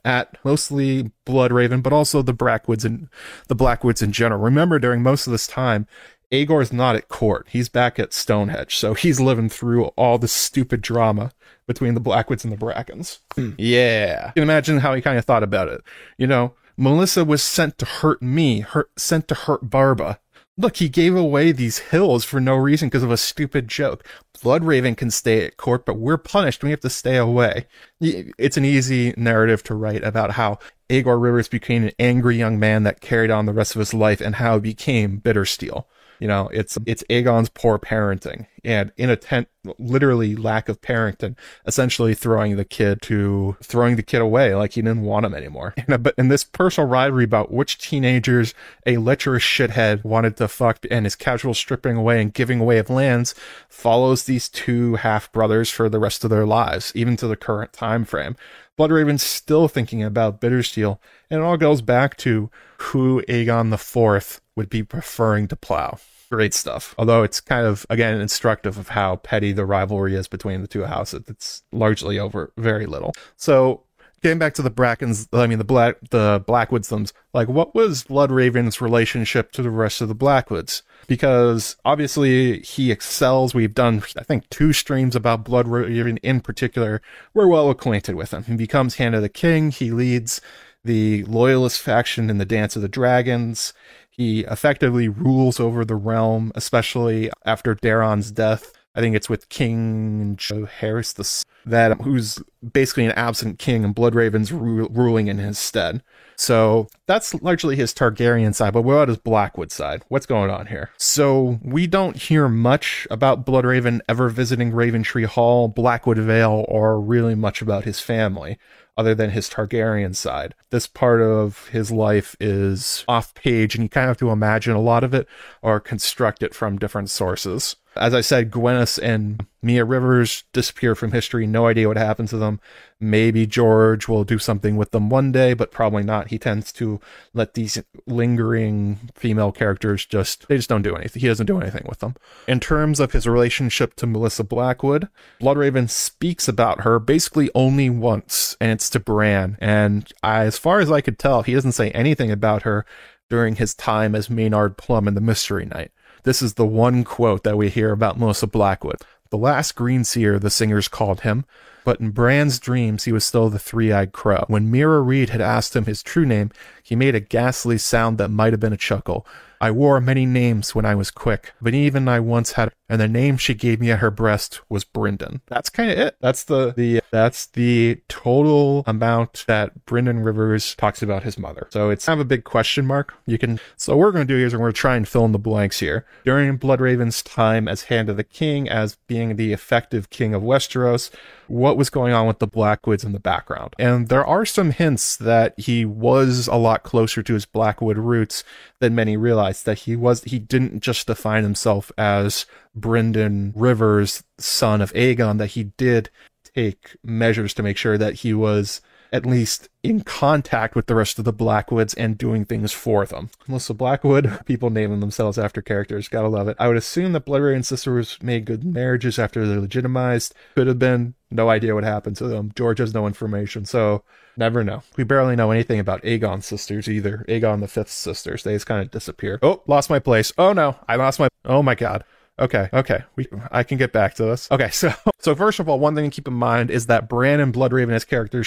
at mostly Bloodraven, but also the Blackwoods and the Blackwoods in general. Remember, during most of this time, Aegon's not at court. He's back at Stone Hedge. So he's living through all the stupid drama between the Blackwoods and the Brackens. Hmm. yeah. You can imagine how he kind of thought about it. You know, Melissa was sent to hurt me, hurt, sent to hurt Barba. Look, he gave away these hills for no reason because of a stupid joke. Bloodraven can stay at court, but we're punished. We have to stay away. It's an easy narrative to write about how Aegor Rivers became an angry young man that carried on the rest of his life and how he became Bittersteel. You know, it's it's Aegon's poor parenting and in a tent, literally lack of parenting, essentially throwing the kid to throwing the kid away like he didn't want him anymore. And, but in this personal rivalry about which teenagers a lecherous shithead wanted to fuck and his casual stripping away and giving away of lands follows these two half brothers for the rest of their lives, even to the current time frame. Bloodraven's still thinking about Bittersteel, and it all goes back to who Aegon IV would be preferring to plow. Great stuff. Although it's kind of, again, instructive of how petty the rivalry is between the two houses. It's largely over very little. So getting back to the Brackens, I mean the Black the Blackwoods, like what was Bloodraven's relationship to the rest of the Blackwoods? Because obviously he excels. We've done I think two streams about Bloodraven in particular. We're well acquainted with him. He becomes Hand of the King. He leads the loyalist faction in the Dance of the Dragons. He effectively rules over the realm, especially after Daeron's death. I think it's with King Jaehaerys the that who's basically an absent king, and Bloodraven's ru- ruling in his stead. So that's largely his Targaryen side. But what about his Blackwood side? What's going on here? So we don't hear much about Bloodraven ever visiting Raventree Hall, Blackwood Vale, or really much about his family other than his Targaryen side. This part of his life is off page, and you kind of have to imagine a lot of it or construct it from different sources. As I said, Gwyneth and Mya Rivers disappear from history. No idea what happened to them. Maybe George will do something with them one day, but probably not. He tends to let these lingering female characters just, they just don't do anything. He doesn't do anything with them. In terms of his relationship to Melissa Blackwood, Bloodraven speaks about her basically only once, and it's to Bran. And as far as I could tell, he doesn't say anything about her during his time as Maynard Plumm in the Mystery Knight. This is the one quote that we hear about Melissa Blackwood. The last green seer, the singers called him, but in Bran's dreams he was still the three-eyed crow. When Meera Reed had asked him his true name, he made a ghastly sound that might have been a chuckle. I wore many names when I was quick, but even I once had, and the name she gave me at her breast was Brynden. That's kind of it. That's the the that's the total amount that Brynden Rivers talks about his mother. So it's kind of a big question mark. You can. So what we're going to do here is we're going to try and fill in the blanks here. During Bloodraven's time as Hand of the King, as being the effective king of Westeros, what was going on with the Blackwoods in the background? And there are some hints that he was a lot closer to his Blackwood roots than many realize that he was he didn't just define himself as Brynden Rivers, son of Aegon, that he did take measures to make sure that he was at least in contact with the rest of the Blackwoods and doing things for them. Melissa Blackwood, people naming themselves after characters, gotta love it. I would assume that Bloodraven sisters made good marriages after they're legitimized. Could have been, no idea what happened to them. George has no information, so never know. We barely know anything about Aegon's sisters either. Aegon the Fifth sisters, they just kind of disappear. Oh, lost my place. Oh no, I lost my. Oh my god. Okay, okay. We I can get back to this. Okay, so so first of all, one thing to keep in mind is that Bran and Bloodraven as characters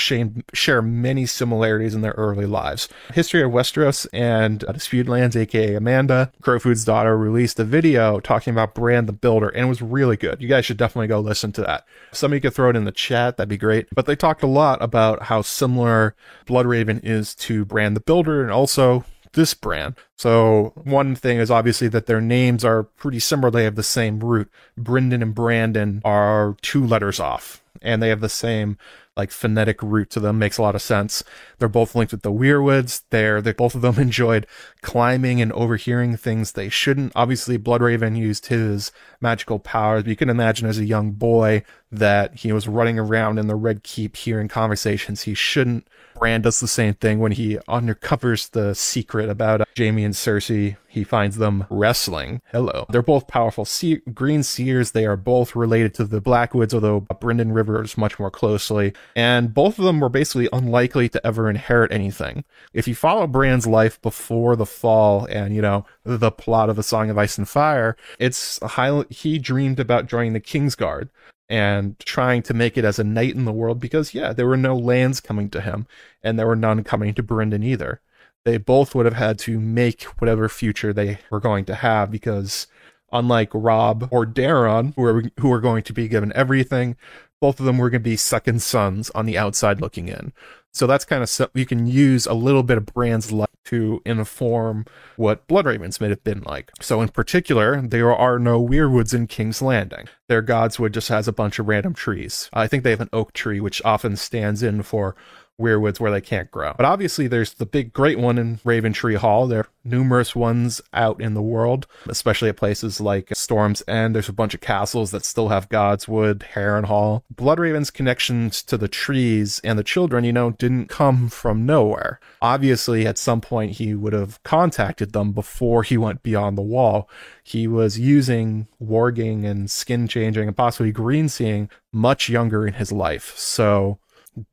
share many similarities in their early lives. History of Westeros and uh, Disputed Lands, aka Amanda, Crowfood's daughter, released a video talking about Bran the Builder, and it was really good. You guys should definitely go listen to that. If somebody could throw it in the chat, that'd be great. But they talked a lot about how similar Bloodraven is to Bran the Builder, and also this Bran. So one thing is obviously that their names are pretty similar. They have the same root. Brynden and Brandon are two letters off, and they have the same like phonetic root to them. Makes a lot of sense. They're both linked with the Weirwoods. They're they both of them enjoyed climbing and overhearing things they shouldn't. Obviously, Bloodraven used his magical powers. But you can imagine as a young boy that he was running around in the Red Keep hearing conversations he shouldn't. Bran does the same thing when he uncovers the secret about uh, Jaime and Cersei. He finds them wrestling. Hello. They're both powerful green seers. They are both related to the Blackwoods, although Brynden Rivers much more closely. And both of them were basically unlikely to ever inherit anything. If you follow Bran's life before the fall and, you know, the plot of A Song of Ice and Fire, it's highly, he dreamed about joining the Kingsguard and trying to make it as a knight in the world because, yeah, there were no lands coming to him and there were none coming to Brynden either. They both would have had to make whatever future they were going to have because unlike Robb or Daeron, who are who are going to be given everything, both of them were going to be second sons on the outside looking in. So that's kind of you can use a little bit of Bran's life to inform what Blood Ravens may have been like. So in particular, there are no weirwoods in King's Landing. Their godswood just has a bunch of random trees. I think they have an oak tree, which often stands in for weirwoods where they can't grow. But obviously, there's the big, great one in Raventree Hall. There are numerous ones out in the world, especially at places like Storm's End. There's a bunch of castles that still have Godswood, Harrenhal. Bloodraven's connections to the trees and the children, you know, didn't come from nowhere. Obviously, at some point, he would have contacted them before he went beyond the wall. He was using warging and skin changing and possibly green seeing much younger in his life. So,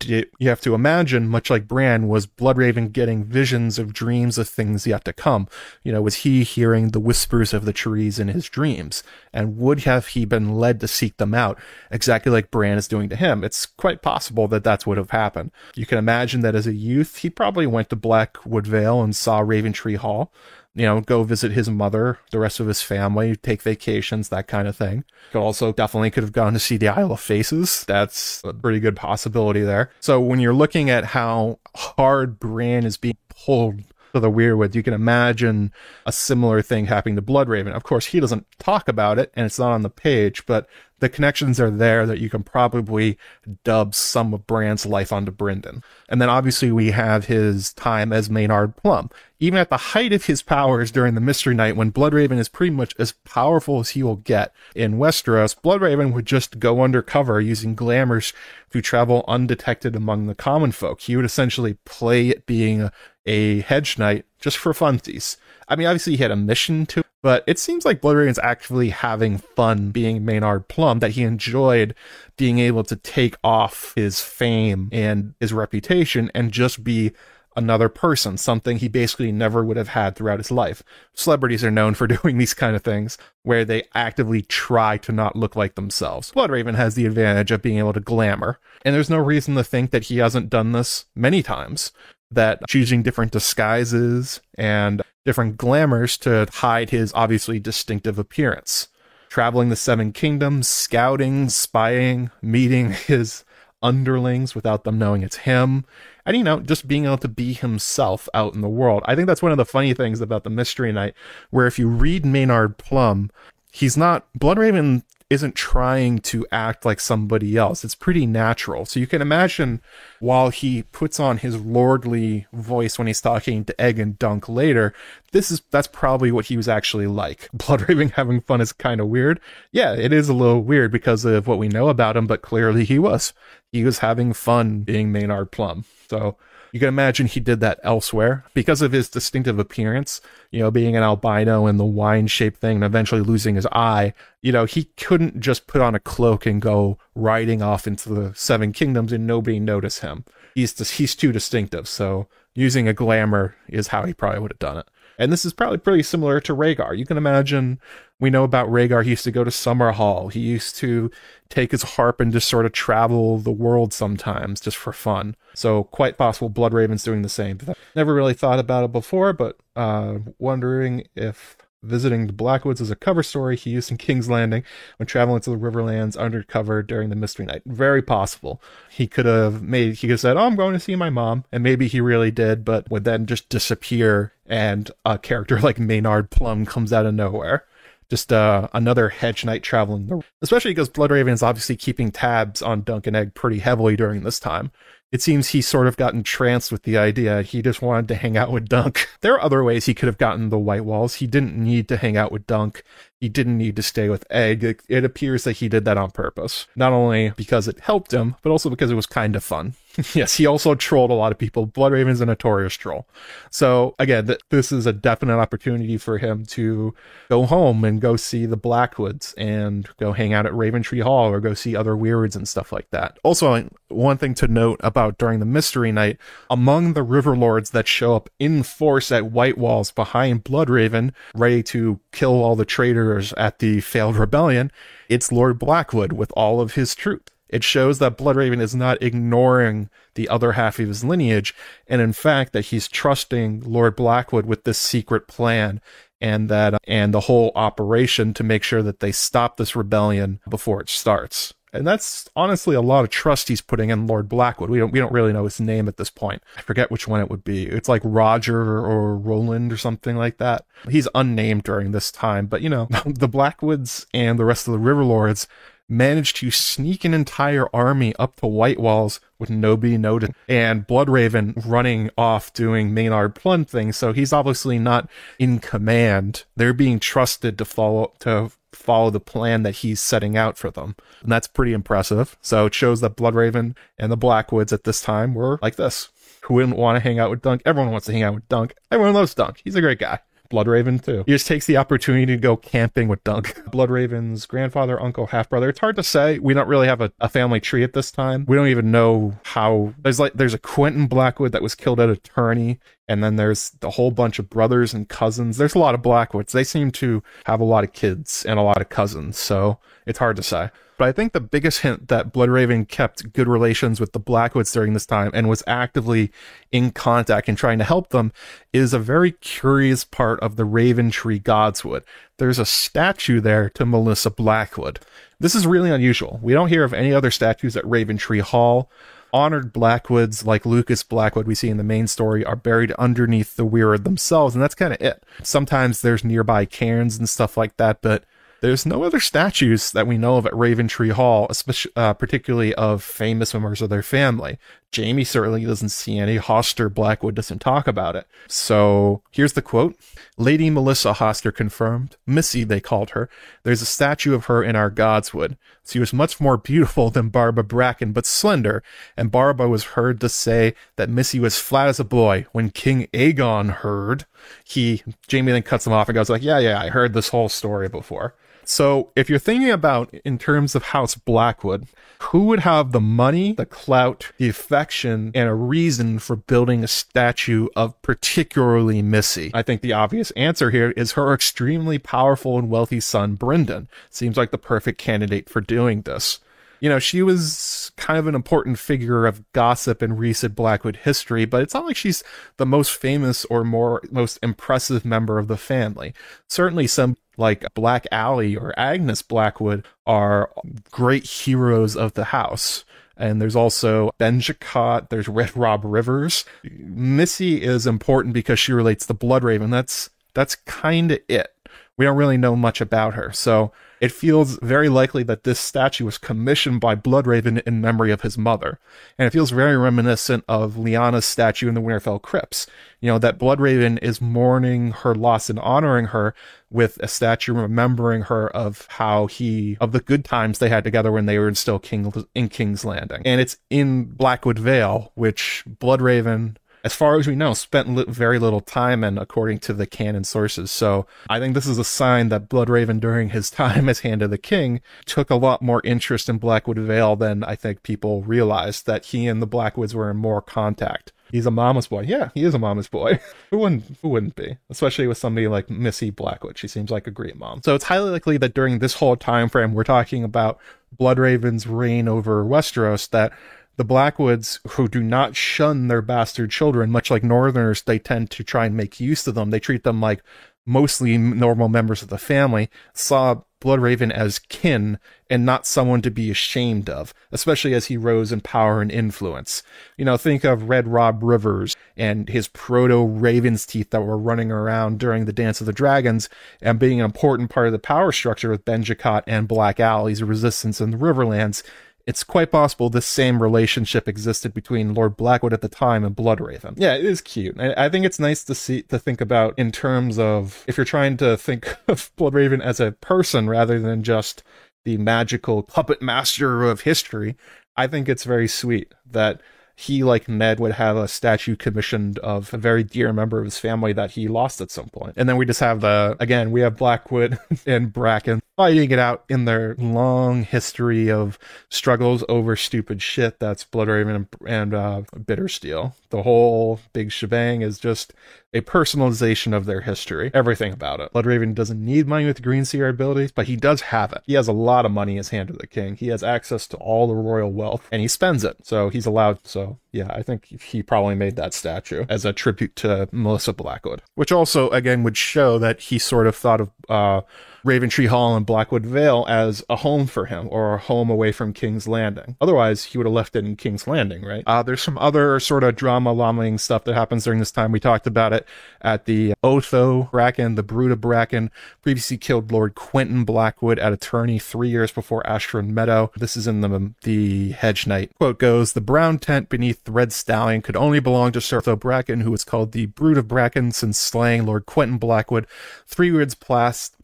you have to imagine, much like Bran, was Bloodraven getting visions of dreams of things yet to come? You know, was he hearing the whispers of the trees in his dreams? And would have he been led to seek them out, exactly like Bran is doing to him? It's quite possible that that's what have happened. You can imagine that as a youth, he probably went to Blackwood Vale and saw Raventree Hall you know, go visit his mother, the rest of his family, take vacations, that kind of thing. Could also definitely could have gone to see the Isle of Faces. That's a pretty good possibility there. So when you're looking at how hard Bran is being pulled to the weirwood, you can imagine a similar thing happening to Bloodraven. Of course, he doesn't talk about it and it's not on the page, but the connections are there that you can probably dub some of Bran's life onto Brynden. And then obviously we have his time as Maynard Plumm. Even at the height of his powers during the Mystery Knight, when Bloodraven is pretty much as powerful as he will get in Westeros, Bloodraven would just go undercover using glamours to travel undetected among the common folk. He would essentially play it being a hedge knight just for funsies. I mean, obviously he had a mission to, but it seems like Bloodraven's actually having fun being Maynard Plumm, that he enjoyed being able to take off his fame and his reputation and just be another person, something he basically never would have had throughout his life. Celebrities are known for doing these kind of things where they actively try to not look like themselves. Bloodraven has the advantage of being able to glamour, and there's no reason to think that he hasn't done this many times that choosing different disguises and different glamours to hide his obviously distinctive appearance. Traveling the Seven Kingdoms, scouting, spying, meeting his underlings without them knowing it's him, and you know, just being able to be himself out in the world. I think that's one of the funny things about the Mystery Knight, where if you read Maynard Plumm, he's not Bloodraven isn't trying to act like somebody else. It's pretty natural. So you can imagine while he puts on his lordly voice when he's talking to Egg and Dunk later, this is that's probably what he was actually like. Bloodraven having fun is kind of weird. Yeah, it is a little weird because of what we know about him, but clearly he was. He was having fun being Maynard Plumm. So you can imagine he did that elsewhere because of his distinctive appearance, you know, being an albino and the wine shaped thing and eventually losing his eye. You know, he couldn't just put on a cloak and go riding off into the seven kingdoms and nobody notice him. He's just, he's too distinctive. So using a glamour is how he probably would have done it. And this is probably pretty similar to Rhaegar. You can imagine we know about Rhaegar. He used to go to Summerhall. He used to take his harp and just sort of travel the world sometimes just for fun. So quite possible Bloodraven's doing the same. Never really thought about it before, but uh, wondering if visiting the Blackwoods is a cover story he used in King's Landing when traveling to the Riverlands undercover during the Mystery Knight. Very possible. He could have made, he could have said, Oh, I'm going to see my mom. And maybe he really did, but would then just disappear and a character like Maynard Plumm comes out of nowhere. Just uh, another hedge knight traveling, the, especially because Bloodraven is obviously keeping tabs on Dunk and Egg pretty heavily during this time it seems he sort of got entranced with the idea. He just wanted to hang out with Dunk. There are other ways he could have gotten the White Walls. He didn't need to hang out with Dunk. He didn't need to stay with Egg. It, it appears that he did that on purpose. Not only because it helped him, but also because it was kind of fun. yes, he also trolled a lot of people. Blood Bloodraven's a notorious troll. So again, th- this is a definite opportunity for him to go home and go see the Blackwoods and go hang out at Raventree Hall or go see other weirds and stuff like that. Also, one thing to note about during the Mystery Knight, among the River Lords that show up in force at White Walls behind Bloodraven, ready to kill all the traitors at the failed rebellion, it's Lord Blackwood with all of his troops. It shows that Bloodraven is not ignoring the other half of his lineage, and in fact that he's trusting Lord Blackwood with this secret plan and that and the whole operation to make sure that they stop this rebellion before it starts. And that's honestly a lot of trust he's putting in Lord Blackwood. We don't we don't really know his name at this point. I forget which one it would be. It's like Roger or Roland or something like that. He's unnamed during this time, but you know, the Blackwoods and the rest of the River Lords managed to sneak an entire army up to White Walls with nobody noted, and Bloodraven running off doing Maynard Plumm things. So he's obviously not in command. They're being trusted to follow to follow the plan that he's setting out for them, and that's pretty impressive. So it shows that Bloodraven and the Blackwoods at this time were like this. Who wouldn't want to hang out with Dunk? Everyone wants to hang out with Dunk. Everyone loves Dunk. He's a great guy. Bloodraven too. He just takes the opportunity to go camping with Dunk. Bloodraven's grandfather, uncle, half brother. It's hard to say. We don't really have a, a, family tree at this time. We don't even know how. There's like there's a Quentin Blackwood that was killed at attorney, and then there's the whole bunch of brothers and cousins. There's a lot of Blackwoods. They seem to have a lot of kids and a lot of cousins, so it's hard to say. But I think the biggest hint that Bloodraven kept good relations with the Blackwoods during this time and was actively in contact and trying to help them is a very curious part of the Raventree Godswood. There's a statue there to Melissa Blackwood. This is really unusual. We don't hear of any other statues at Raventree Hall. Honored Blackwoods, like Lucas Blackwood we see in the main story, are buried underneath the weird themselves, and that's kind of it. Sometimes there's nearby cairns and stuff like that, but there's no other statues that we know of at Raventree Hall, especially uh, particularly of famous members of their family. Jaime certainly doesn't see any. Hoster Blackwood doesn't talk about it. So here's the quote. Lady Melissa Hoster confirmed. Missy, they called her. There's a statue of her in our Godswood. She was much more beautiful than Barbara Bracken, but slender, and Barbara was heard to say that Missy was flat as a boy. When King Aegon heard, he, Jaime then cuts him off and goes like, yeah, yeah, I heard this whole story before. So if you're thinking about in terms of House Blackwood, who would have the money, the clout, the affection, and a reason for building a statue of particularly Missy? I think the obvious answer here is her extremely powerful and wealthy son, Brynden. Seems like the perfect candidate for doing this you know, she was kind of an important figure of gossip in recent Blackwood history, but it's not like she's the most famous or more most impressive member of the family. Certainly some like Black Aly or Agnes Blackwood are great heroes of the house. And there's also Benjicott, there's Red Robb Rivers. Missy is important because she relates to Bloodraven. That's that's kind of it. We don't really know much about her. So it feels very likely that this statue was commissioned by Bloodraven in memory of his mother. And it feels very reminiscent of Lyanna's statue in the Winterfell Crypts. You know, that Bloodraven is mourning her loss and honoring her with a statue remembering her of how he, of the good times they had together when they were still King, in King's Landing. And it's in Blackwood Vale, which Bloodraven as far as we know, spent li- very little time in, according to the canon sources. So I think this is a sign that Bloodraven, during his time as Hand of the King, took a lot more interest in Blackwood Vale than I think people realized. That he and the Blackwoods were in more contact. He's a mama's boy. Yeah, he is a mama's boy. who wouldn't who wouldn't be? Especially with somebody like Missy Blackwood. She seems like a great mom. So it's highly likely that during this whole time frame we're talking about Bloodraven's reign over Westeros that the Blackwoods, who do not shun their bastard children, much like Northerners, they tend to try and make use of them. They treat them like mostly normal members of the family, saw Bloodraven as kin and not someone to be ashamed of, especially as he rose in power and influence. You know, think of Red Robb Rivers and his proto Raven's teeth that were running around during the Dance of the Dragons and being an important part of the power structure with Benjicott and Black Aly's resistance in the Riverlands it's quite possible this same relationship existed between Lord Blackwood at the time and Bloodraven. Yeah, it is cute. I, I think it's nice to see to think about in terms of if you're trying to think of Bloodraven as a person rather than just the magical puppet master of history. I think it's very sweet that he, like Ned, would have a statue commissioned of a very dear member of his family that he lost at some point. And then we just have the, again, we have Blackwood and Bracken fighting it out in their long history of struggles over stupid shit that's Bloodraven and, and uh, Bittersteel. The whole big shebang is just a personalization of their history, everything about it. Bloodraven doesn't need money with Green Seer abilities, but he does have it. He has a lot of money in his hand of the king. He has access to all the royal wealth, and he spends it. So he's allowed. So yeah, I think he probably made that statue as a tribute to Melissa Blackwood, which also again would show that he sort of thought of uh, Raventree Hall and Blackwood Vale as a home for him or a home away from King's Landing. Otherwise, he would have left it in King's Landing, right? Uh, there's some other sort of drama lambing stuff that happens during this time. We talked about it at the Otho Bracken, the of Bracken, previously killed Lord Quentin Blackwood at attorney three years before Ashford Meadow. This is in the, the Hedge Knight. Quote goes, the brown tent beneath the red stallion could only belong to Sir Otho Bracken, who was called the Brute of Bracken since slaying Lord Quentin Blackwood three years past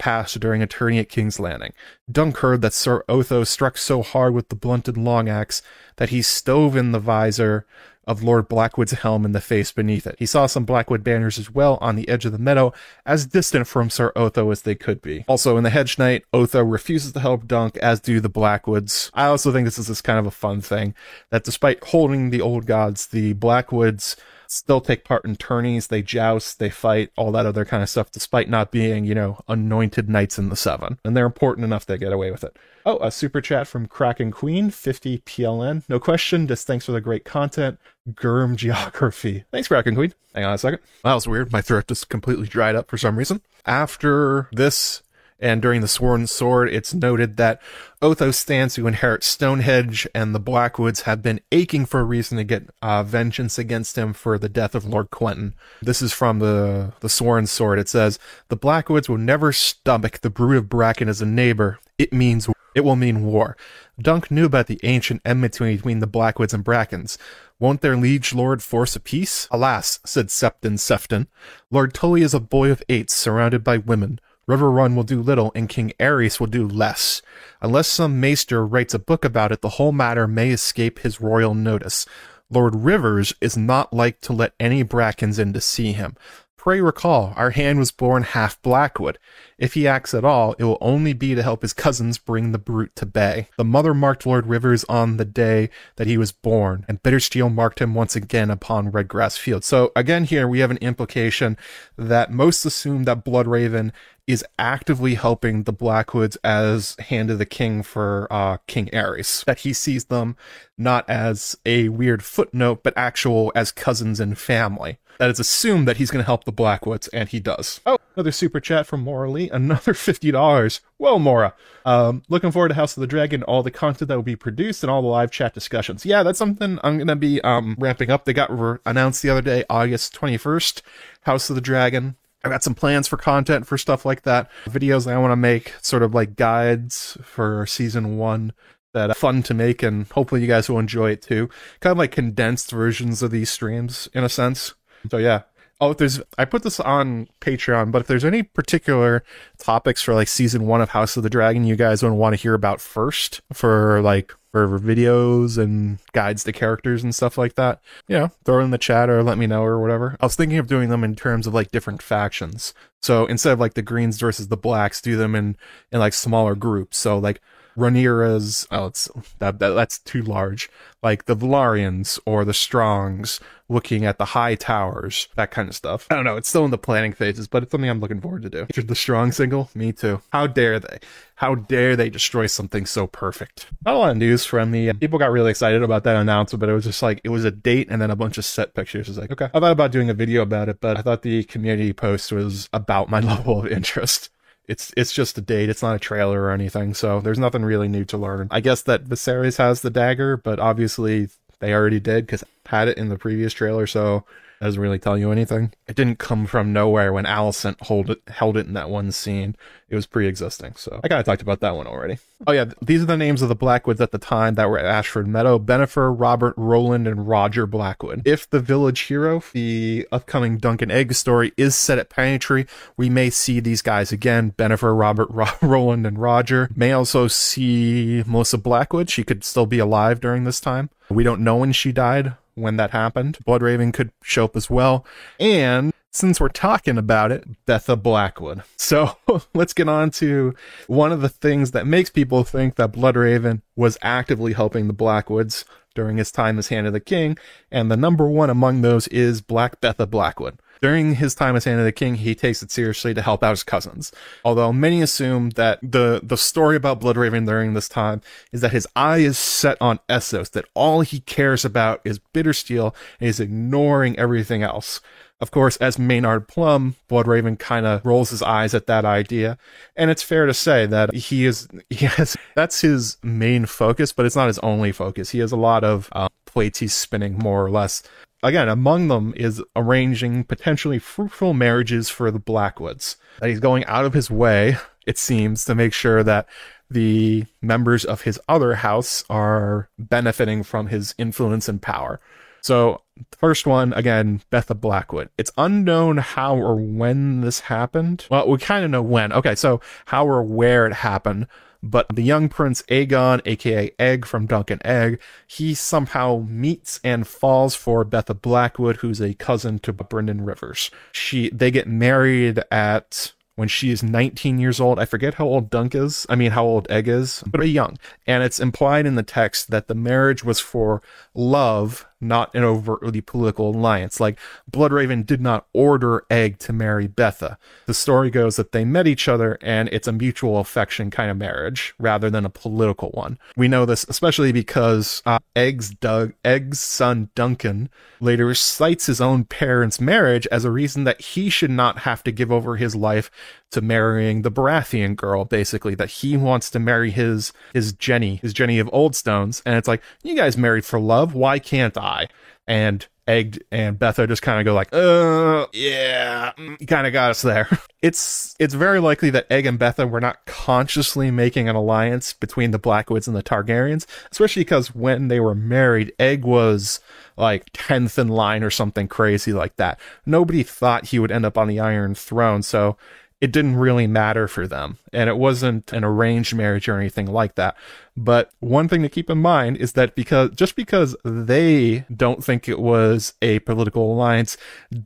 during a tourney at King's Landing. Dunk heard that Sir Otho struck so hard with the blunted long axe that he stove in the visor of Lord Blackwood's helm in the face beneath it. He saw some Blackwood banners as well on the edge of the meadow, as distant from Sir Otho as they could be. Also, in the Hedge Knight, Otho refuses to help Dunk, as do the Blackwoods. I also think this is this kind of a fun thing, that despite holding the old gods, the Blackwoods still take part in tourneys, they joust, they fight, all that other kind of stuff, despite not being, you know, anointed knights in the seven. And they're important enough they get away with it. Oh, a super chat from Kraken Queen, 50 PLN. No question, just thanks for the great content. Gurm geography. Thanks, Kraken Queen. Hang on a second. That was weird. My throat just completely dried up for some reason. After this and during the Sworn Sword, it's noted that Otho stands to inherit Stone Hedge, and the Blackwoods have been aching for a reason to get uh, vengeance against him for the death of Lord Quentin. This is from the, the Sworn Sword. It says, The Blackwoods will never stomach the brute of Bracken as a neighbor. It means it will mean war. Dunk knew about the ancient enmity between the Blackwoods and Brackens. Won't their liege lord force a peace? Alas, said Septon Sefton, Lord Tully is a boy of eight, surrounded by women. Riverrun will do little, and King Aerys will do less. Unless some maester writes a book about it, the whole matter may escape his royal notice. Lord Rivers is not like to let any Brackens in to see him. Pray recall, our hand was born half Blackwood. If he acts at all, it will only be to help his cousins bring the brute to bay. The mother marked Lord Rivers on the day that he was born, and Bittersteel marked him once again upon Redgrass Field. So again, here we have an implication that most assume that Bloodraven is actively helping the Blackwoods as Hand of the King for uh, King Aerys. That he sees them not as a weird footnote, but actual as cousins and family. That is assumed that he's going to help the Blackwoods, and he does. Oh, another super chat from Maura Lee, another $50. Well, Mora, um, looking forward to House of the Dragon, all the content that will be produced, and all the live chat discussions. Yeah, that's something I'm going to be um, ramping up. They got re- announced the other day, August 21st, House of the Dragon. I've got some plans for content for stuff like that. Videos I want to make, sort of like guides for season one that fun to make, and hopefully you guys will enjoy it too. Kind of like condensed versions of these streams in a sense. So yeah. Oh, if there's I put this on Patreon, but if there's any particular topics for like season one of House of the Dragon you guys would want to hear about first for like for videos and guides to characters and stuff like that, know, throw in the chat or let me know or whatever. I was thinking of doing them in terms of like different factions. So instead of like the greens versus the blacks, do them in in like smaller groups. So like Rhaenyra's oh it's that, that that's too large. Like the Velaryons or the Strongs looking at the high towers, that kind of stuff. I don't know, it's still in the planning phases, but it's something I'm looking forward to do. The Strong single, me too. How dare they? How dare they destroy something so perfect? Not a lot of news from me. People got really excited about that announcement, but it was just like it was a date and then a bunch of set pictures. It's like, okay. I thought about doing a video about it, but I thought the community post was about my level of interest it's it's just a date. It's not a trailer or anything. So there's nothing really new to learn. I guess that Viserys has the dagger, but obviously they already did because had it in the previous trailer. So Doesn't really tell you anything. It didn't come from nowhere when Alicent hold it, held it in that one scene. It was pre-existing. So I kind of talked about that one already. Oh yeah, these are the names of the Blackwoods at the time that were at Ashford Meadow: Bennifer, Robert, Roland, and Roger Blackwood. If the village hero, the upcoming Duncan Egg story, is set at Pennytree, we may see these guys again: Bennifer, Robert, Ro- Roland, and Roger. May also see Melissa Blackwood. She could still be alive during this time. We don't know when she died when that happened. Bloodraven could show up as well. And since we're talking about it, Betha Blackwood. So let's get on to one of the things that makes people think that Bloodraven was actively helping the Blackwoods during his time as Hand of the King. And the number one among those is Black Betha Blackwood. During his time as of the King, he takes it seriously to help out his cousins. Although many assume that the, the story about Bloodraven during this time is that his eye is set on Essos, that all he cares about is Bittersteel and is ignoring everything else. Of course, as Maynard Plumm, Bloodraven kind of rolls his eyes at that idea, and it's fair to say that he is has that's his main focus, but it's not his only focus. He has a lot of um, plates he's spinning, more or less. Again, among them is arranging potentially fruitful marriages for the Blackwoods. That he's going out of his way, it seems, to make sure that the members of his other house are benefiting from his influence and power. So, first one, again, Betha Blackwood. It's unknown how or when this happened. Well, we kind of know when. Okay, so how or where it happened. But the young prince Aegon, aka Egg from Dunk and Egg, he somehow meets and falls for Betha Blackwood, who's a cousin to Brynden Rivers. She they get married at when she is 19 years old. I forget how old Dunk is. I mean, how old Egg is, but young. And it's implied in the text that the marriage was for love, not an overtly political alliance. Like, Bloodraven did not order Egg to marry Betha. The story goes that they met each other and it's a mutual affection kind of marriage rather than a political one. We know this especially because uh, Egg's Doug, Egg's son Duncan later cites his own parents' marriage as a reason that he should not have to give over his life to marrying the Baratheon girl, basically, that he wants to marry his his Jenny, his Jenny of Oldstones. And it's like, you guys married for love, why can't I? And Egg and Betha just kind of go like, uh, yeah, mm, kind of got us there. It's it's very likely that Egg and Betha were not consciously making an alliance between the Blackwoods and the Targaryens, especially because when they were married, Egg was like 10th in line or something crazy like that. Nobody thought he would end up on the Iron Throne, so it didn't really matter for them. And it wasn't an arranged marriage or anything like that. But one thing to keep in mind is that because just because they don't think it was a political alliance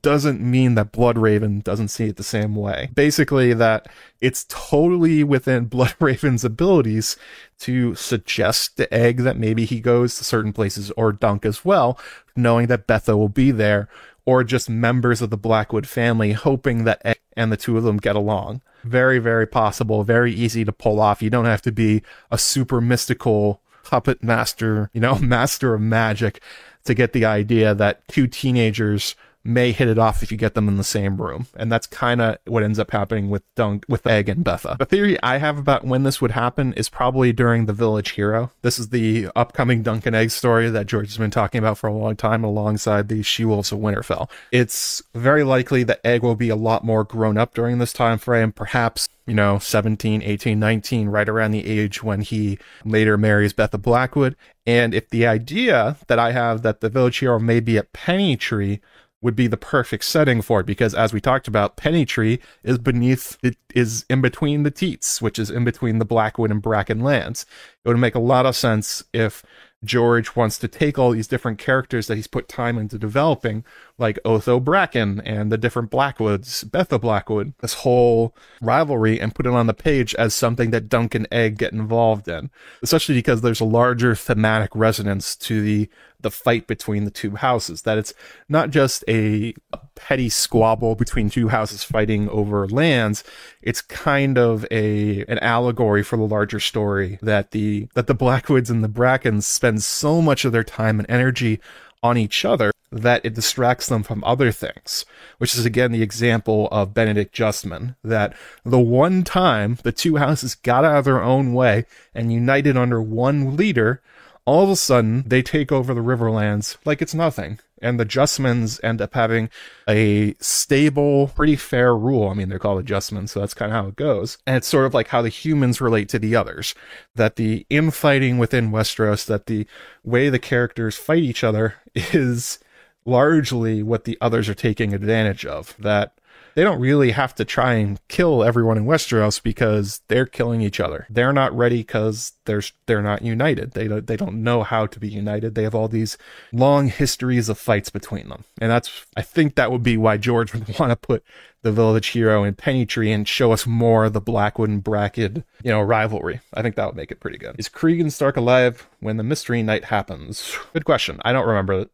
doesn't mean that Bloodraven doesn't see it the same way. Basically, that it's totally within Bloodraven's abilities to suggest to Egg that maybe he goes to certain places or Dunk as well, knowing that Betha will be there or just members of the Blackwood family hoping that and the two of them get along. Very, very possible, very easy to pull off. You don't have to be a super mystical puppet master, you know, master of magic to get the idea that two teenagers may hit it off if you get them in the same room. And that's kind of what ends up happening with Dunk, with Egg and Betha. The theory I have about when this would happen is probably during the Village Hero. This is the upcoming Dunk and Egg story that George has been talking about for a long time alongside the She-Wolves of Winterfell. It's very likely that Egg will be a lot more grown up during this time frame, perhaps you know, 17, 18, 19, right around the age when he later marries Betha Blackwood. And if the idea that I have that the village hero may be at Pennytree would be the perfect setting for it because as we talked about penny tree is beneath it is in between the teats which is in between the blackwood and bracken lands. It would make a lot of sense if George wants to take all these different characters that he's put time into developing, like Otho Bracken and the different Blackwoods, Betha Blackwood, this whole rivalry, and put it on the page as something that Dunk and Egg get involved in. Especially because there's a larger thematic resonance to the the fight between the two houses. That it's not just a, a petty squabble between two houses fighting over lands. It's kind of a an allegory for the larger story that the that the Blackwoods and the Brackens spend so much of their time and energy on each other that it distracts them from other things, which is again the example of Benedict Justman, that the one time the two houses got out of their own way and united under one leader, all of a sudden they take over the Riverlands like it's nothing. And the Justmans end up having a stable, pretty fair rule. I mean, they're called adjustments, so that's kind of how it goes. And it's sort of like how the humans relate to the others. That the infighting within Westeros, that the way the characters fight each other is largely what the others are taking advantage of. That they don't really have to try and kill everyone in Westeros because they're killing each other. They're not ready because they're they're not united. They don't they don't know how to be united. They have all these long histories of fights between them, and that's I think that would be why George would want to put the village hero in Pennytree and show us more of the Blackwood and Bracken, you know, rivalry. I think that would make it pretty good. Is Cregan Stark alive when the Mystery Knight happens? Good question. I don't remember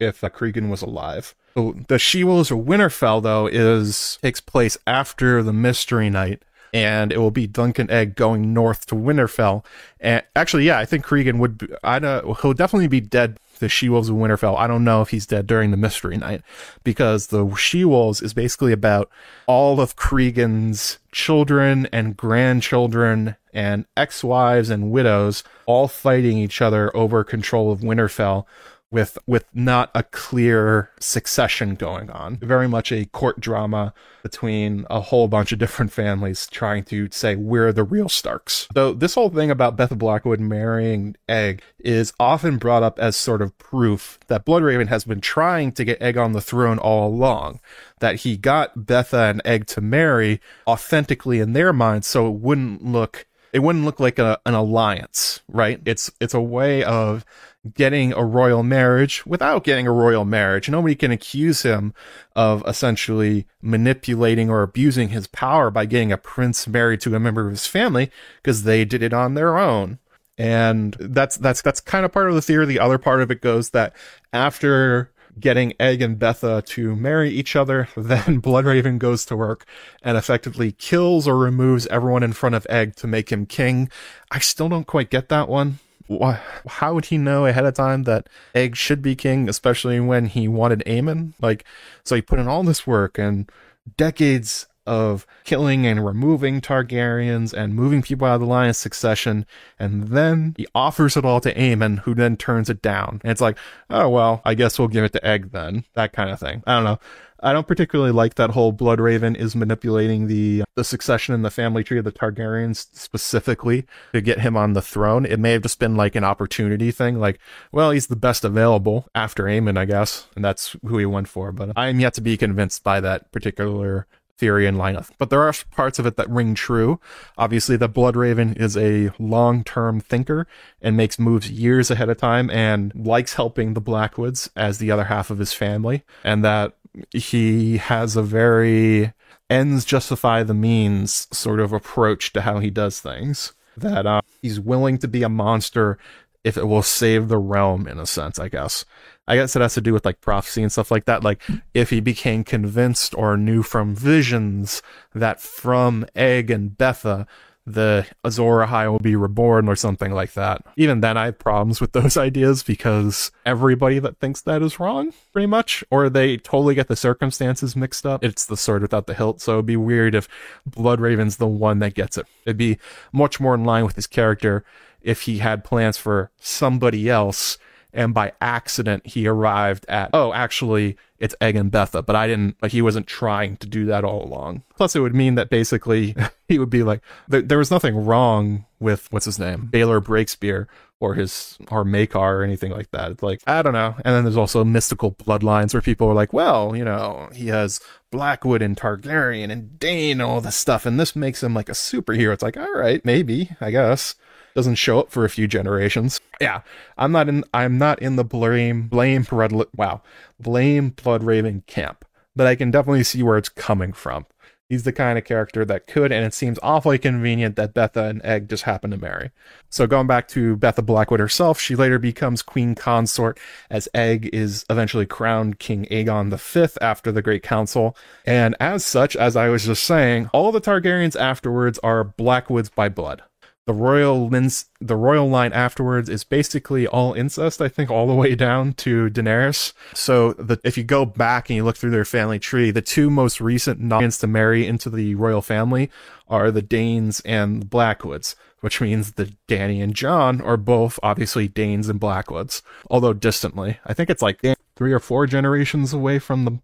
if uh, Cregan was alive. So the She Wolves of Winterfell though is takes place after the Mystery Knight, and it will be Dunk and Egg going north to Winterfell. And actually, yeah, I think Cregan would. Be, I know he'll definitely be dead. The She Wolves of Winterfell. I don't know if he's dead during the Mystery Knight because the She Wolves is basically about all of Cregan's children and grandchildren and ex-wives and widows all fighting each other over control of Winterfell with with not a clear succession going on. Very much a court drama between a whole bunch of different families trying to say we're the real Starks. Though this whole thing about Beth Blackwood marrying Egg is often brought up as sort of proof that Bloodraven has been trying to get Egg on the throne all along. That he got Betha and Egg to marry authentically in their minds so it wouldn't look it wouldn't look like a, an alliance, right? It's it's a way of getting a royal marriage without getting a royal marriage. Nobody can accuse him of essentially manipulating or abusing his power by getting a prince married to a member of his family because they did it on their own. And that's that's that's kind of part of the theory. The other part of it goes that after getting Egg and Betha to marry each other, then Bloodraven goes to work and effectively kills or removes everyone in front of Egg to make him king. I still don't quite get that one why, how would he know ahead of time that Egg should be king, especially when he wanted Aemon? Like, so he put in all this work and decades of killing and removing Targaryens and moving people out of the line of succession, and then he offers it all to Aemon, who then turns it down. And it's like, oh well, I guess we'll give it to Egg then. That kind of thing. I don't know. I don't particularly like that whole Bloodraven is manipulating the the succession in the family tree of the Targaryens specifically to get him on the throne. It may have just been like an opportunity thing, like, well, he's the best available after Aemon, I guess, and that's who he went for. But I am yet to be convinced by that particular theory and lineup. But there are parts of it that ring true. Obviously, the Bloodraven is a long-term thinker and makes moves years ahead of time and likes helping the Blackwoods as the other half of his family. And that he has a very ends justify the means sort of approach to how he does things. That uh, he's willing to be a monster if it will save the realm in a sense, I guess. I guess it has to do with like prophecy and stuff like that. Like if he became convinced or knew from visions that from Egg and Betha the Azor Ahai will be reborn or something like that. Even then, I have problems with those ideas because everybody that thinks that is wrong, pretty much, or they totally get the circumstances mixed up. It's the sword without the hilt, so it'd be weird if Bloodraven's the one that gets it. It'd be much more in line with his character if he had plans for somebody else and by accident he arrived at oh actually it's egg and betha but i didn't like he wasn't trying to do that all along. Plus it would mean that basically he would be like there, there was nothing wrong with what's his name baelor breakspear or his or Maekar or anything like that. It's like i don't know. And then there's also mystical bloodlines where people are like well you know he has blackwood and targaryen and Dayne and all this stuff and this makes him like a superhero. It's like all right maybe i guess doesn't show up for a few generations. Yeah, I'm not in. I'm not in the blame blame blood. Wow, blame Bloodraven camp, but I can definitely see where it's coming from. He's the kind of character that could, and it seems awfully convenient that Betha and Egg just happen to marry. So going back to Betha Blackwood herself, she later becomes queen consort as Egg is eventually crowned King Aegon V after the Great Council. And as such, as I was just saying, all the Targaryens afterwards are Blackwoods by blood the royal lins, the royal line afterwards is basically all incest. I think all the way down to Daenerys. So the, if you go back and you look through their family tree, the two most recent nods to marry into the royal family are the Daynes and the Blackwoods. which means that Dany and Jon are both obviously Daynes and Blackwoods, although distantly. I think it's like three or four generations away from the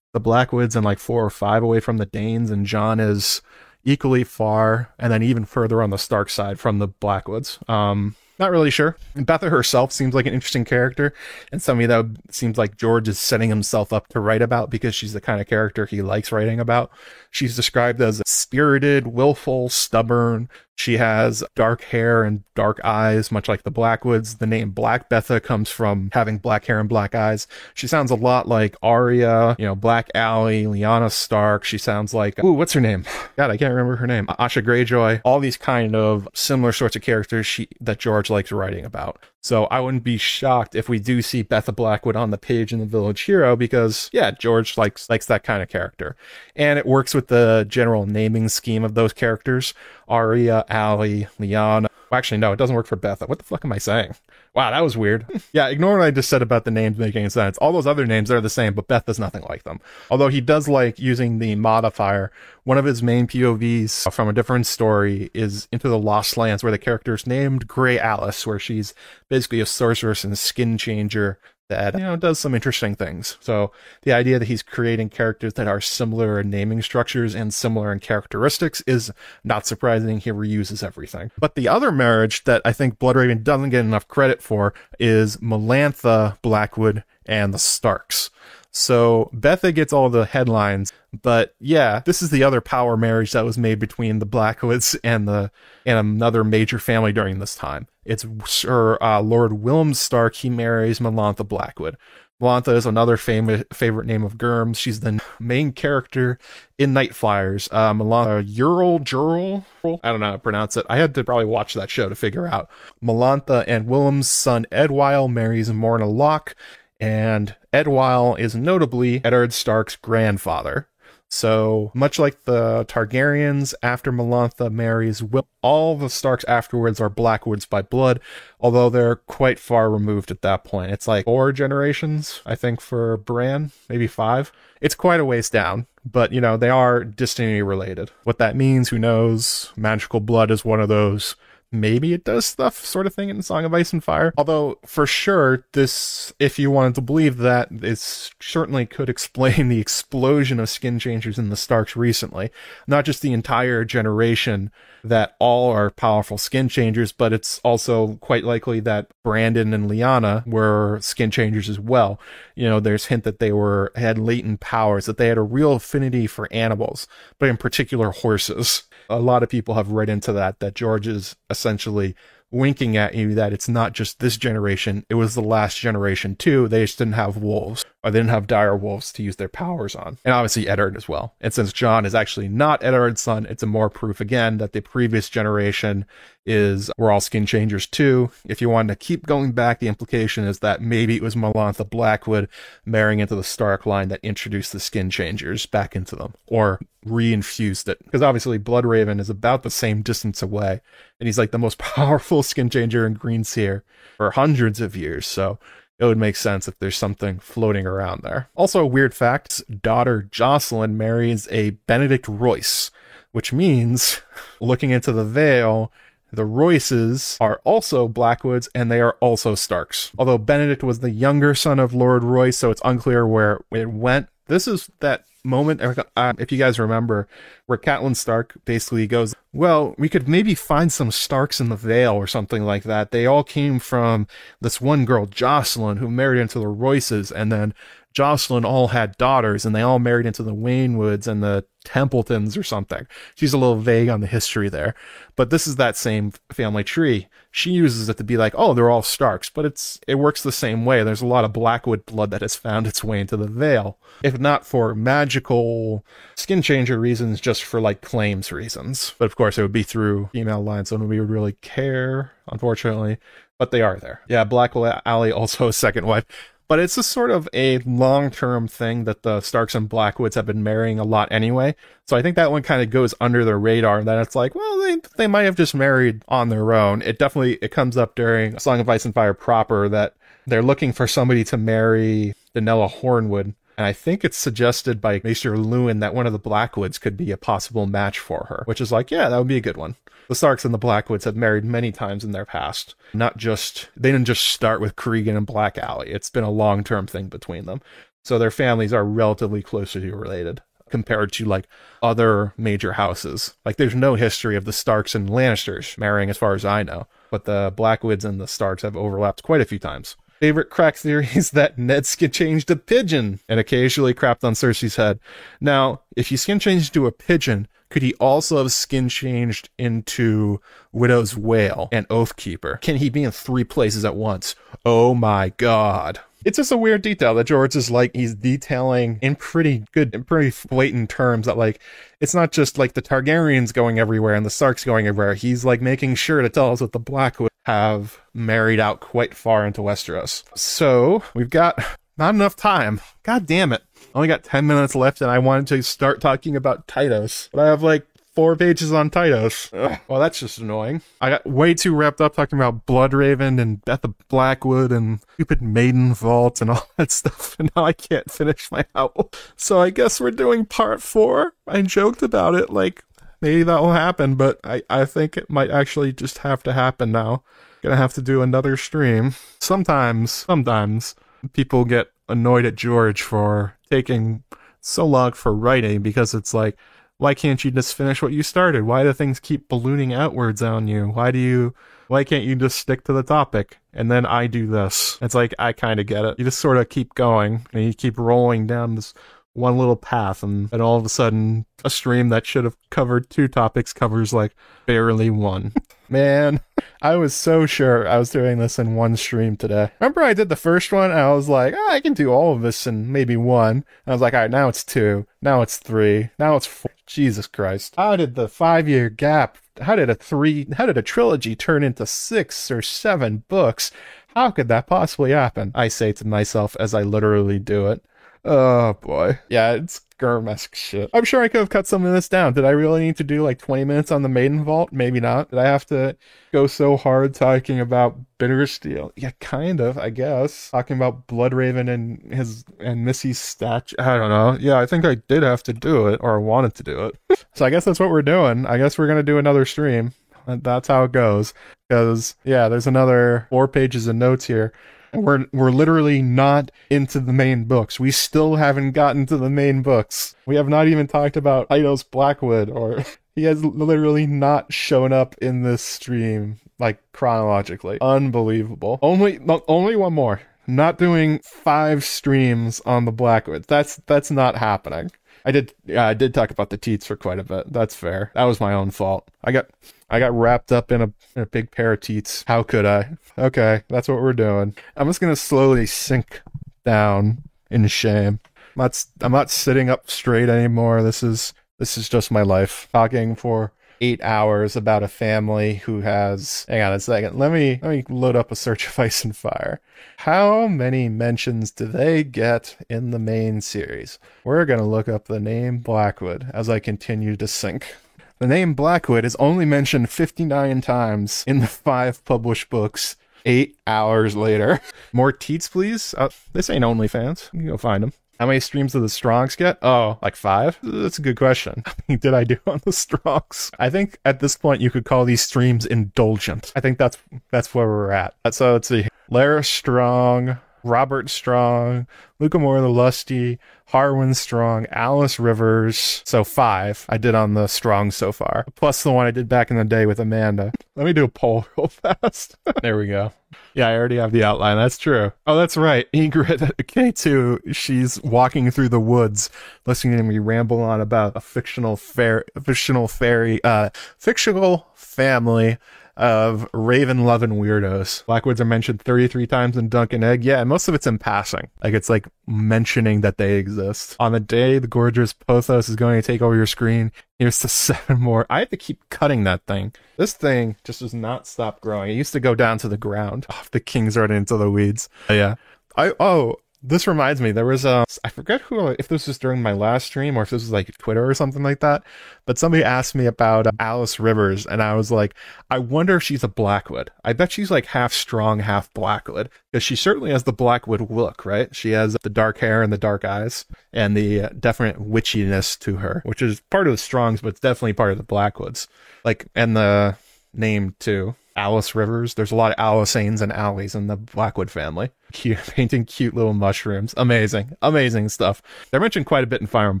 the Blackwoods and like four or five away from the Daynes, and Jon is equally far, and then even further on the Stark side from the Blackwoods. Um, not really sure. Betha herself seems like an interesting character and somebody that seems like George is setting himself up to write about because she's the kind of character he likes writing about. She's described as spirited, willful, stubborn, she has dark hair and dark eyes, much like the Blackwoods. The name Black Betha comes from having black hair and black eyes. She sounds a lot like Arya, you know, Black Aly, Lyanna Stark. She sounds like, ooh, what's her name? God, I can't remember her name. Asha Greyjoy. All these kind of similar sorts of characters she, that George likes writing about. So I wouldn't be shocked if we do see Betha Blackwood on the page in the Village Hero because yeah, George likes likes that kind of character. And it works with the general naming scheme of those characters. Arya, Aly, Lyanna. Well, actually, no, it doesn't work for Betha. What the fuck am I saying? Wow, that was weird. yeah, ignore what I just said about the names making sense. All those other names are the same, but Beth is nothing like them. Although he does like using the modifier. One of his main POVs from a different story is Into the Lost Lands, where the character is named Grey Alice, where she's basically a sorceress and skin changer that you know does some interesting things. So the idea that he's creating characters that are similar in naming structures and similar in characteristics is not surprising. He reuses everything. But the other marriage that I think Bloodraven doesn't get enough credit for is Melantha Blackwood and the Starks. So Betha gets all the headlines, but yeah, this is the other power marriage that was made between the Blackwoods and the and another major family during this time. It's Sir uh, Lord Willem Stark. He marries Melantha Blackwood. Melantha is another famous favorite name of Gurm's. She's the main character in Nightflyers. Uh, Melantha Ural Jural. I don't know how to pronounce it. I had to probably watch that show to figure out. Melantha and Willem's son Edwyle marries Morna Locke and Edwyle is notably Eddard Stark's grandfather. So, much like the Targaryens after Melantha marries Will, all the Starks afterwards are Blackwoods by blood, although they're quite far removed at that point. It's like four generations, I think, for Bran, maybe five. It's quite a ways down, but you know, they are distantly related. What that means, who knows? Magical blood is one of those maybe it does stuff sort of thing in Song of Ice and Fire. Although for sure, this, if you wanted to believe that, it certainly could explain the explosion of skin changers in the Starks recently. Not just the entire generation that all are powerful skin changers, but it's also quite likely that Brandon and Lyanna were skin changers as well. You know, there's hint that they were had latent powers, that they had a real affinity for animals, but in particular horses a lot of people have read into that that George is essentially winking at you that it's not just this generation, it was the last generation too. They just didn't have wolves, or they didn't have dire wolves to use their powers on. And obviously Eddard as well. And since Jon is actually not Eddard's son, it's a more proof again that the previous generation is we're all skin changers too. If you wanted to keep going back, the implication is that maybe it was Melantha Blackwood marrying into the Stark line that introduced the skin changers back into them, or reinfused it. Because obviously Bloodraven is about the same distance away, and he's like the most powerful skin changer in Greenseer for hundreds of years. So it would make sense if there's something floating around there. Also, a weird fact daughter Jocelyn marries a Benedict Royce, which means, looking into the Vale, the Royces are also Blackwoods and they are also Starks. Although Benedict was the younger son of Lord Royce, so it's unclear where it went. This is that moment, uh, if you guys remember, where Catelyn Stark basically goes, Well, we could maybe find some Starks in the Vale or something like that. They all came from this one girl, Jocelyn, who married into the Royces, and then Jocelyn all had daughters and they all married into the Waynwoods and the Templetons or something. She's a little vague on the history there, but this is that same family tree. She uses it to be like, oh, they're all Starks, but it's it works the same way. There's a lot of Blackwood blood that has found its way into the Vale, if not for magical skin changer reasons, just for like claims reasons. But of course, it would be through female lines, so nobody would really care, unfortunately but they are there. Yeah, Black Aly also a second wife but it's a sort of a long term thing that the Starks and Blackwoods have been marrying a lot anyway. So I think that one kind of goes under the radar. That it's like, well, they they might have just married on their own. It definitely it comes up during Song of Ice and Fire proper that they're looking for somebody to marry Donella Hornwood And I think it's suggested by Maester Luwin that one of the Blackwoods could be a possible match for her, which is like, yeah, that would be a good one. The Starks and the Blackwoods have married many times in their past. Not just, they didn't just start with Cregan and Black Aly. It's been a long term thing between them. So their families are relatively closely related compared to like other major houses. Like there's no history of the Starks and Lannisters marrying as far as I know, but the Blackwoods and the Starks have overlapped quite a few times. Favorite crack theory is that Ned skin changed to pigeon and occasionally crapped on Cersei's head. Now, if he skin changed to a pigeon, could he also have skin changed into Widow's Wail and Oathkeeper? Can he be in three places at once? Oh my god. It's just a weird detail that George is like he's detailing in pretty good in pretty blatant terms that like it's not just like the Targaryens going everywhere and the Starks going everywhere. He's like making sure to tell us that the Blackwood have married out quite far into Westeros. So we've got not enough time. God damn it. Only got 10 minutes left and I wanted to start talking about Tytos. But I have like four pages on Tytos. Ugh. Well, that's just annoying. I got way too wrapped up talking about Bloodraven and Betha Blackwood and stupid Maidenvault and all that stuff, and now I can't finish my owl. So I guess we're doing part four. I joked about it, like maybe that will happen, but I, I think it might actually just have to happen now. Gonna have to do another stream. Sometimes, sometimes people get annoyed at George for taking so long for writing because it's like why can't you just finish what you started? Why do things keep ballooning outwards on you? Why do you why can't you just stick to the topic? And then I do this. It's like I kind of get it. You just sort of keep going and you keep rolling down this one little path and all of a sudden a stream that should have covered two topics covers like barely one. Man, I was so sure I was doing this in one stream today. Remember I did the first one I was like, oh, I can do all of this in maybe one. And I was like, all right, now it's two. Now it's three. Now it's four. Jesus Christ. How did the five year gap, how did a three, how did a trilogy turn into six or seven books? How could that possibly happen? I say to myself as I literally do it. Oh boy. Yeah, it's Gurm-esque shit. I'm sure I could have cut some of this down. Did I really need to do like 20 minutes on the Maidenvault? Maybe not. Did I have to go so hard talking about Bittersteel? Yeah, kind of, I guess. Talking about Bloodraven and his and Missy's statue. I don't know. Yeah, I think I did have to do it, or I wanted to do it. so I guess that's what we're doing. I guess we're gonna do another stream. That's how it goes. Because yeah, there's another four pages of notes here we're we're literally not into the main books. We still haven't gotten to the main books. We have not even talked about Tytos Blackwood or he has literally not shown up in this stream like chronologically. Unbelievable. Only only one more. Not doing five streams on the Blackwood. That's that's not happening. I did yeah, I did talk about the teats for quite a bit. That's fair. That was my own fault. I got I got wrapped up in a, in a big pair of teats. How could I? Okay, that's what we're doing. I'm just gonna slowly sink down in shame. I'm not I'm not sitting up straight anymore. This is this is just my life. Talking for eight hours about a family who has hang on a second let me let me load up a search of ice and fire how many mentions do they get in the main series we're going to look up the name blackwood as i continue to sink the name blackwood is only mentioned 59 times in the five published books eight hours later more teats please uh, this ain't onlyfans you can go find them how many streams did the Strongs get? Oh, like five? That's a good question. did I do on the Strongs? I think at this point you could call these streams indulgent. I think that's that's where we're at. So let's see. Lara Strong, Robert Strong, Lucamore the Lusty, Harwin Strong, Alice Rivers. So five I did on the Strong so far, plus the one I did back in the day with Amanda. Let me do a poll real fast. there we go. Yeah, I already have the outline. That's true. Oh, that's right. Ingrid K2, she's walking through the woods, listening to me ramble on about a fictional fair, fictional fairy, uh, fictional family of raven loving weirdos. Blackwoods are mentioned 33 times in Dunk and Egg. Yeah, most of it's in passing. Like it's like mentioning that they exist. On the day the gorgeous Pothos is going to take over your screen, here's the seven more. I have to keep cutting that thing. This thing just does not stop growing. It used to go down to the ground. off the king's right into the weeds. Yeah. I oh This reminds me, there was a, I forget who, if this was during my last stream or if this was like Twitter or something like that, but somebody asked me about uh, Alice Rivers and I was like, I wonder if she's a Blackwood. I bet she's like half strong, half Blackwood because she certainly has the Blackwood look, right? She has the dark hair and the dark eyes and the uh, definite witchiness to her, which is part of the Strongs, but it's definitely part of the Blackwoods. Like, and the name too. Alice Rivers. There's a lot of Alysannes and Alleys in the Blackwood family. Cute, painting cute little mushrooms. Amazing, amazing stuff. They're mentioned quite a bit in Fire and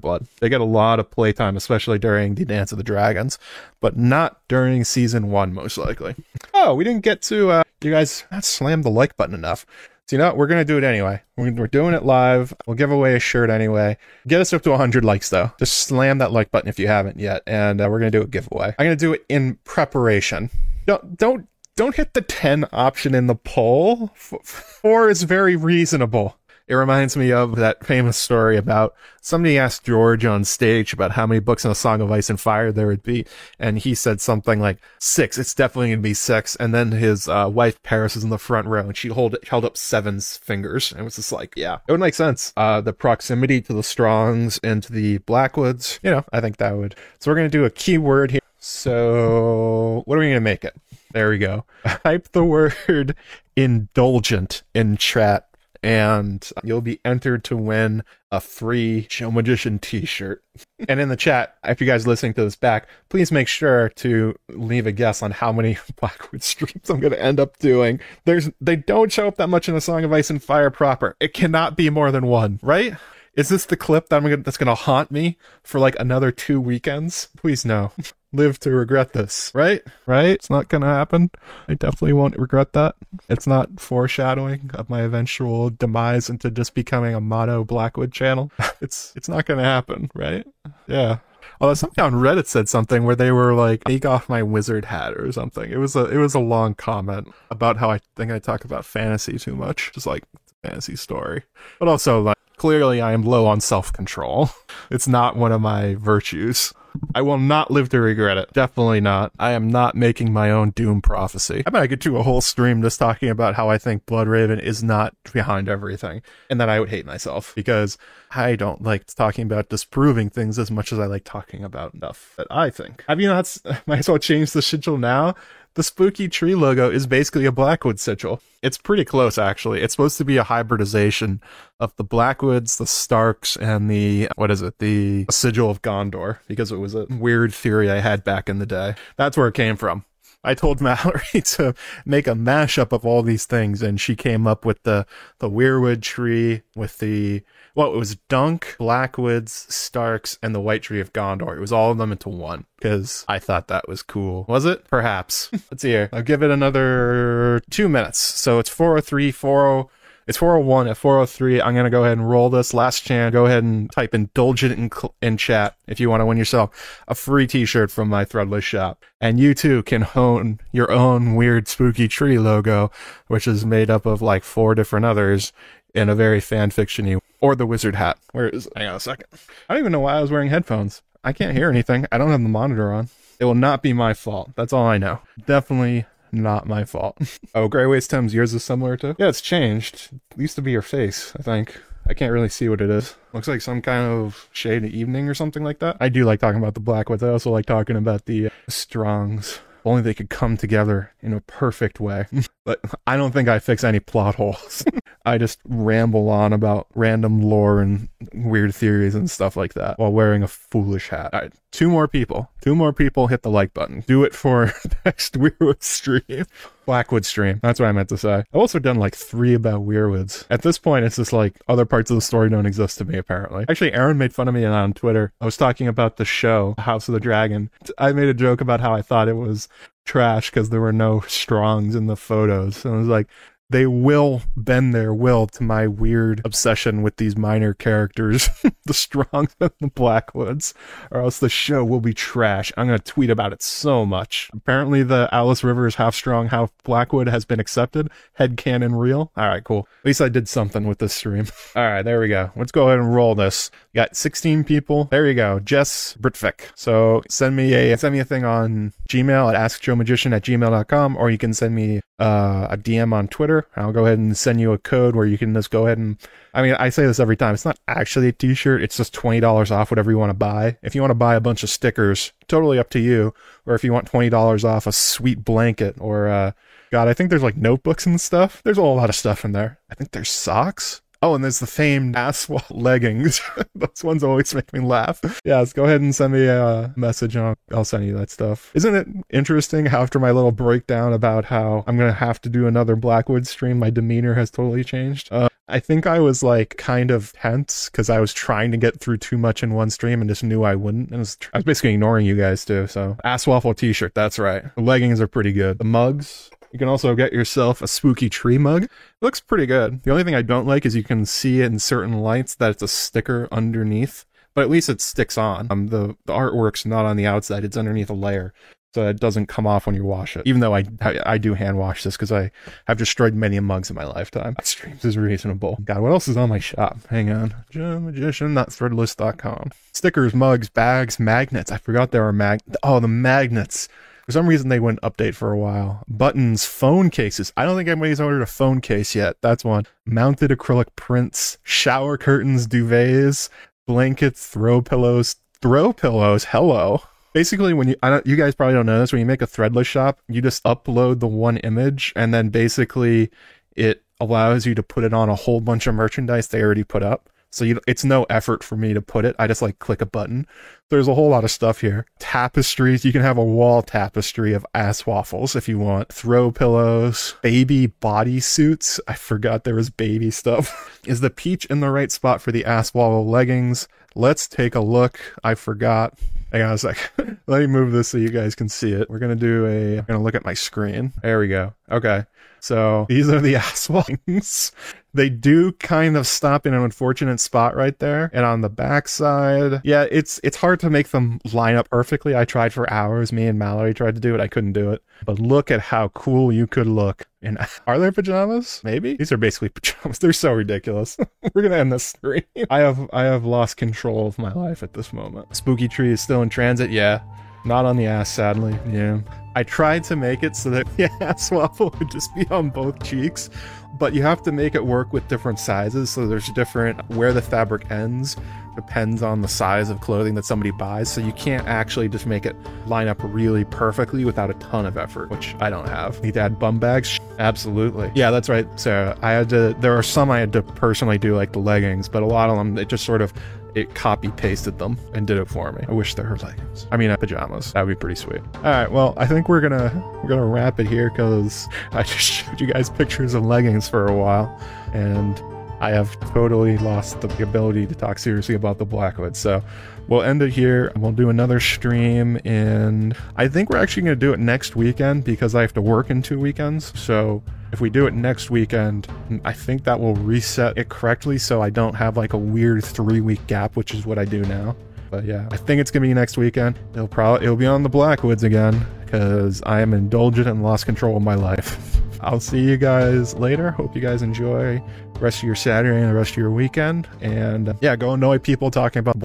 Blood. They get a lot of playtime, especially during the Dance of the Dragons, but not during season one, most likely. Oh, we didn't get to, uh, you guys not slam the like button enough. So, you know what? We're going to do it anyway. We're, we're doing it live. We'll give away a shirt anyway. Get us up to 100 likes, though. Just slam that like button if you haven't yet. And uh, we're going to do a giveaway. I'm going to do it in preparation. Don't, don't, don't hit the 10 option in the poll. Four is very reasonable. It reminds me of that famous story about somebody asked George on stage about how many books in A Song of Ice and Fire there would be. And he said something like six. It's definitely going to be six. And then his uh, wife Parris is in the front row and she hold, held up seven's fingers. And it was just like, yeah, it would make sense. Uh, the proximity to the Strongs and to the Blackwoods, you know, I think that would. So we're going to do a keyword here. So what are we going to make it? There we go. Type the word indulgent in chat and you'll be entered to win a free Joe Magician t-shirt. and in the chat, if you guys are listening to this back, please make sure to leave a guess on how many Blackwood streams I'm going to end up doing. There's they don't show up that much in a Song of Ice and Fire proper. It cannot be more than one, right? Is this the clip that I'm gonna, that's going to haunt me for like another two weekends? Please no. Live to regret this, right? Right? It's not going to happen. I definitely won't regret that. It's not foreshadowing of my eventual demise into just becoming a mono Blackwood channel. It's it's not going to happen, right? Yeah. Although somebody on Reddit said something where they were like, "Take off my wizard hat" or something. It was a it was a long comment about how I think I talk about fantasy too much, just like fantasy story, but also like clearly I am low on self control. It's not one of my virtues. I will not live to regret it. Definitely not. I am not making my own doom prophecy. I bet I could do a whole stream just talking about how I think Bloodraven is not behind everything. And that I would hate myself because I don't like talking about disproving things as much as I like talking about stuff that I think. Have you not? Might as well change the schedule now the spooky tree logo is basically a Blackwood sigil. It's pretty close, actually. It's supposed to be a hybridization of the Blackwoods, the Starks, and the, what is it, the sigil of Gondor, because it was a weird theory I had back in the day. That's where it came from. I told Mallory to make a mashup of all these things, and she came up with the the weirwood tree with the well, it was Dunk, Blackwoods, Starks, and the White Tree of Gondor. It was all of them into one because I thought that was cool. Was it? Perhaps. Let's see here. I'll give it another two minutes. So it's 403, 40. It's 401 at 403. I'm going to go ahead and roll this last chance. Go ahead and type indulgent in, in chat if you want to win yourself a free t-shirt from my threadless shop. And you too can hone your own weird spooky tree logo, which is made up of like four different others in a very fan fictiony or the wizard hat. Where is it? hang on a second. I don't even know why I was wearing headphones. I can't hear anything. I don't have the monitor on. It will not be my fault. That's all I know. Definitely not my fault. oh, Grey Waste Thames, yours is similar to? Yeah, it's changed. It used to be your face, I think. I can't really see what it is. Looks like some kind of shade of evening or something like that. I do like talking about the Blackwoods. I also like talking about the uh, Strongs. only they could come together in a perfect way. but I don't think I fix any plot holes. I just ramble on about random lore and weird theories and stuff like that while wearing a foolish hat. All right, two more people. Two more people hit the like button. Do it for next Weirwood stream. Blackwood stream. That's what I meant to say. I've also done like three about Weirwoods. At this point, it's just like other parts of the story don't exist to me, apparently. Actually, Aaron made fun of me on Twitter. I was talking about the show, House of the Dragon. I made a joke about how I thought it was trash because there were no strongs in the photos. And I was like, they will bend their will to my weird obsession with these minor characters, the Strongs and the Blackwoods, or else the show will be trash. I'm going to tweet about it so much. Apparently, the Alice Rivers half strong, half Blackwood has been accepted. Head canon real. All right, cool. At least I did something with this stream. All right, there we go. Let's go ahead and roll this. Got 16 people. There you go. Jess Britvik. So send me a send me a thing on Gmail at askjoemagician at gmail.com or you can send me uh, a DM on Twitter. I'll go ahead and send you a code where you can just go ahead and I mean, I say this every time. It's not actually a t-shirt. It's just $20 off whatever you want to buy. If you want to buy a bunch of stickers, totally up to you. Or if you want $20 off a sweet blanket or uh God, I think there's like notebooks and stuff. There's a whole lot of stuff in there. I think there's socks. Oh, and there's the famed asphalt leggings. Those ones always make me laugh. Yes, go ahead and send me a message and I'll, I'll send you that stuff. Isn't it interesting how after my little breakdown about how I'm going to have to do another Blackwood stream, my demeanor has totally changed? Uh, I think I was like kind of tense because I was trying to get through too much in one stream and just knew I wouldn't. And I was, I was basically ignoring you guys too. So, ass waffle t shirt, that's right. The leggings are pretty good. The mugs, you can also get yourself a spooky tree mug. It looks pretty good. The only thing I don't like is you can see in certain lights that it's a sticker underneath, but at least it sticks on. Um, the, the artwork's not on the outside, it's underneath a layer. So it doesn't come off when you wash it. Even though I I, do hand wash this because I have destroyed many mugs in my lifetime. Streams is reasonable. God, what else is on my shop? Hang on. Joe Magician, not threadless.com. Stickers, mugs, bags, magnets. I forgot there were mag. Oh, the magnets. For some reason, they wouldn't update for a while. Buttons, phone cases. I don't think anybody's ordered a phone case yet. That's one. Mounted acrylic prints, shower curtains, duvets, blankets, throw pillows. Throw pillows. Hello. Basically, when you, I don't, you guys probably don't know this, when you make a threadless shop, you just upload the one image and then basically it allows you to put it on a whole bunch of merchandise they already put up. So you, it's no effort for me to put it. I just like click a button. There's a whole lot of stuff here. Tapestries. You can have a wall tapestry of ass waffles if you want. Throw pillows, baby body suits. I forgot there was baby stuff. Is the peach in the right spot for the ass waffle leggings? Let's take a look. I forgot. Hang on a sec. Let me move this so you guys can see it. We're gonna do a. I'm gonna look at my screen. There we go. Okay. So these are the ass wings. They do kind of stop in an unfortunate spot right there. And on the backside, yeah, it's it's hard to make them line up perfectly. I tried for hours. Me and Mallory tried to do it. I couldn't do it. But look at how cool you could look. And are there pajamas? Maybe these are basically pajamas. They're so ridiculous. We're gonna end this stream. I have I have lost control of my life at this moment. Spooky tree is still in transit. Yeah, not on the ass, sadly. Yeah. I tried to make it so that the ass waffle would just be on both cheeks, but you have to make it work with different sizes. So there's different where the fabric ends depends on the size of clothing that somebody buys. So you can't actually just make it line up really perfectly without a ton of effort, which I don't have. Need to add bum bags? Absolutely. Yeah, that's right, Sarah. I had to, there are some I had to personally do, like the leggings, but a lot of them, it just sort of, it copy pasted them and did it for me. I wish there were leggings. I mean, uh, pajamas. That would be pretty sweet. All right. Well, I think we're gonna we're gonna wrap it here because I just showed you guys pictures of leggings for a while, and I have totally lost the ability to talk seriously about the Blackwood. So we'll end it here. We'll do another stream, and I think we're actually gonna do it next weekend because I have to work in two weekends. So if we do it next weekend, I think that will reset it correctly so I don't have like a weird three week gap, which is what I do now. But yeah, I think it's gonna be next weekend. It'll probably it'll be on the Blackwoods again because I am indulgent and lost control of my life. I'll see you guys later. Hope you guys enjoy the rest of your Saturday and the rest of your weekend. And uh, yeah, go annoy people talking about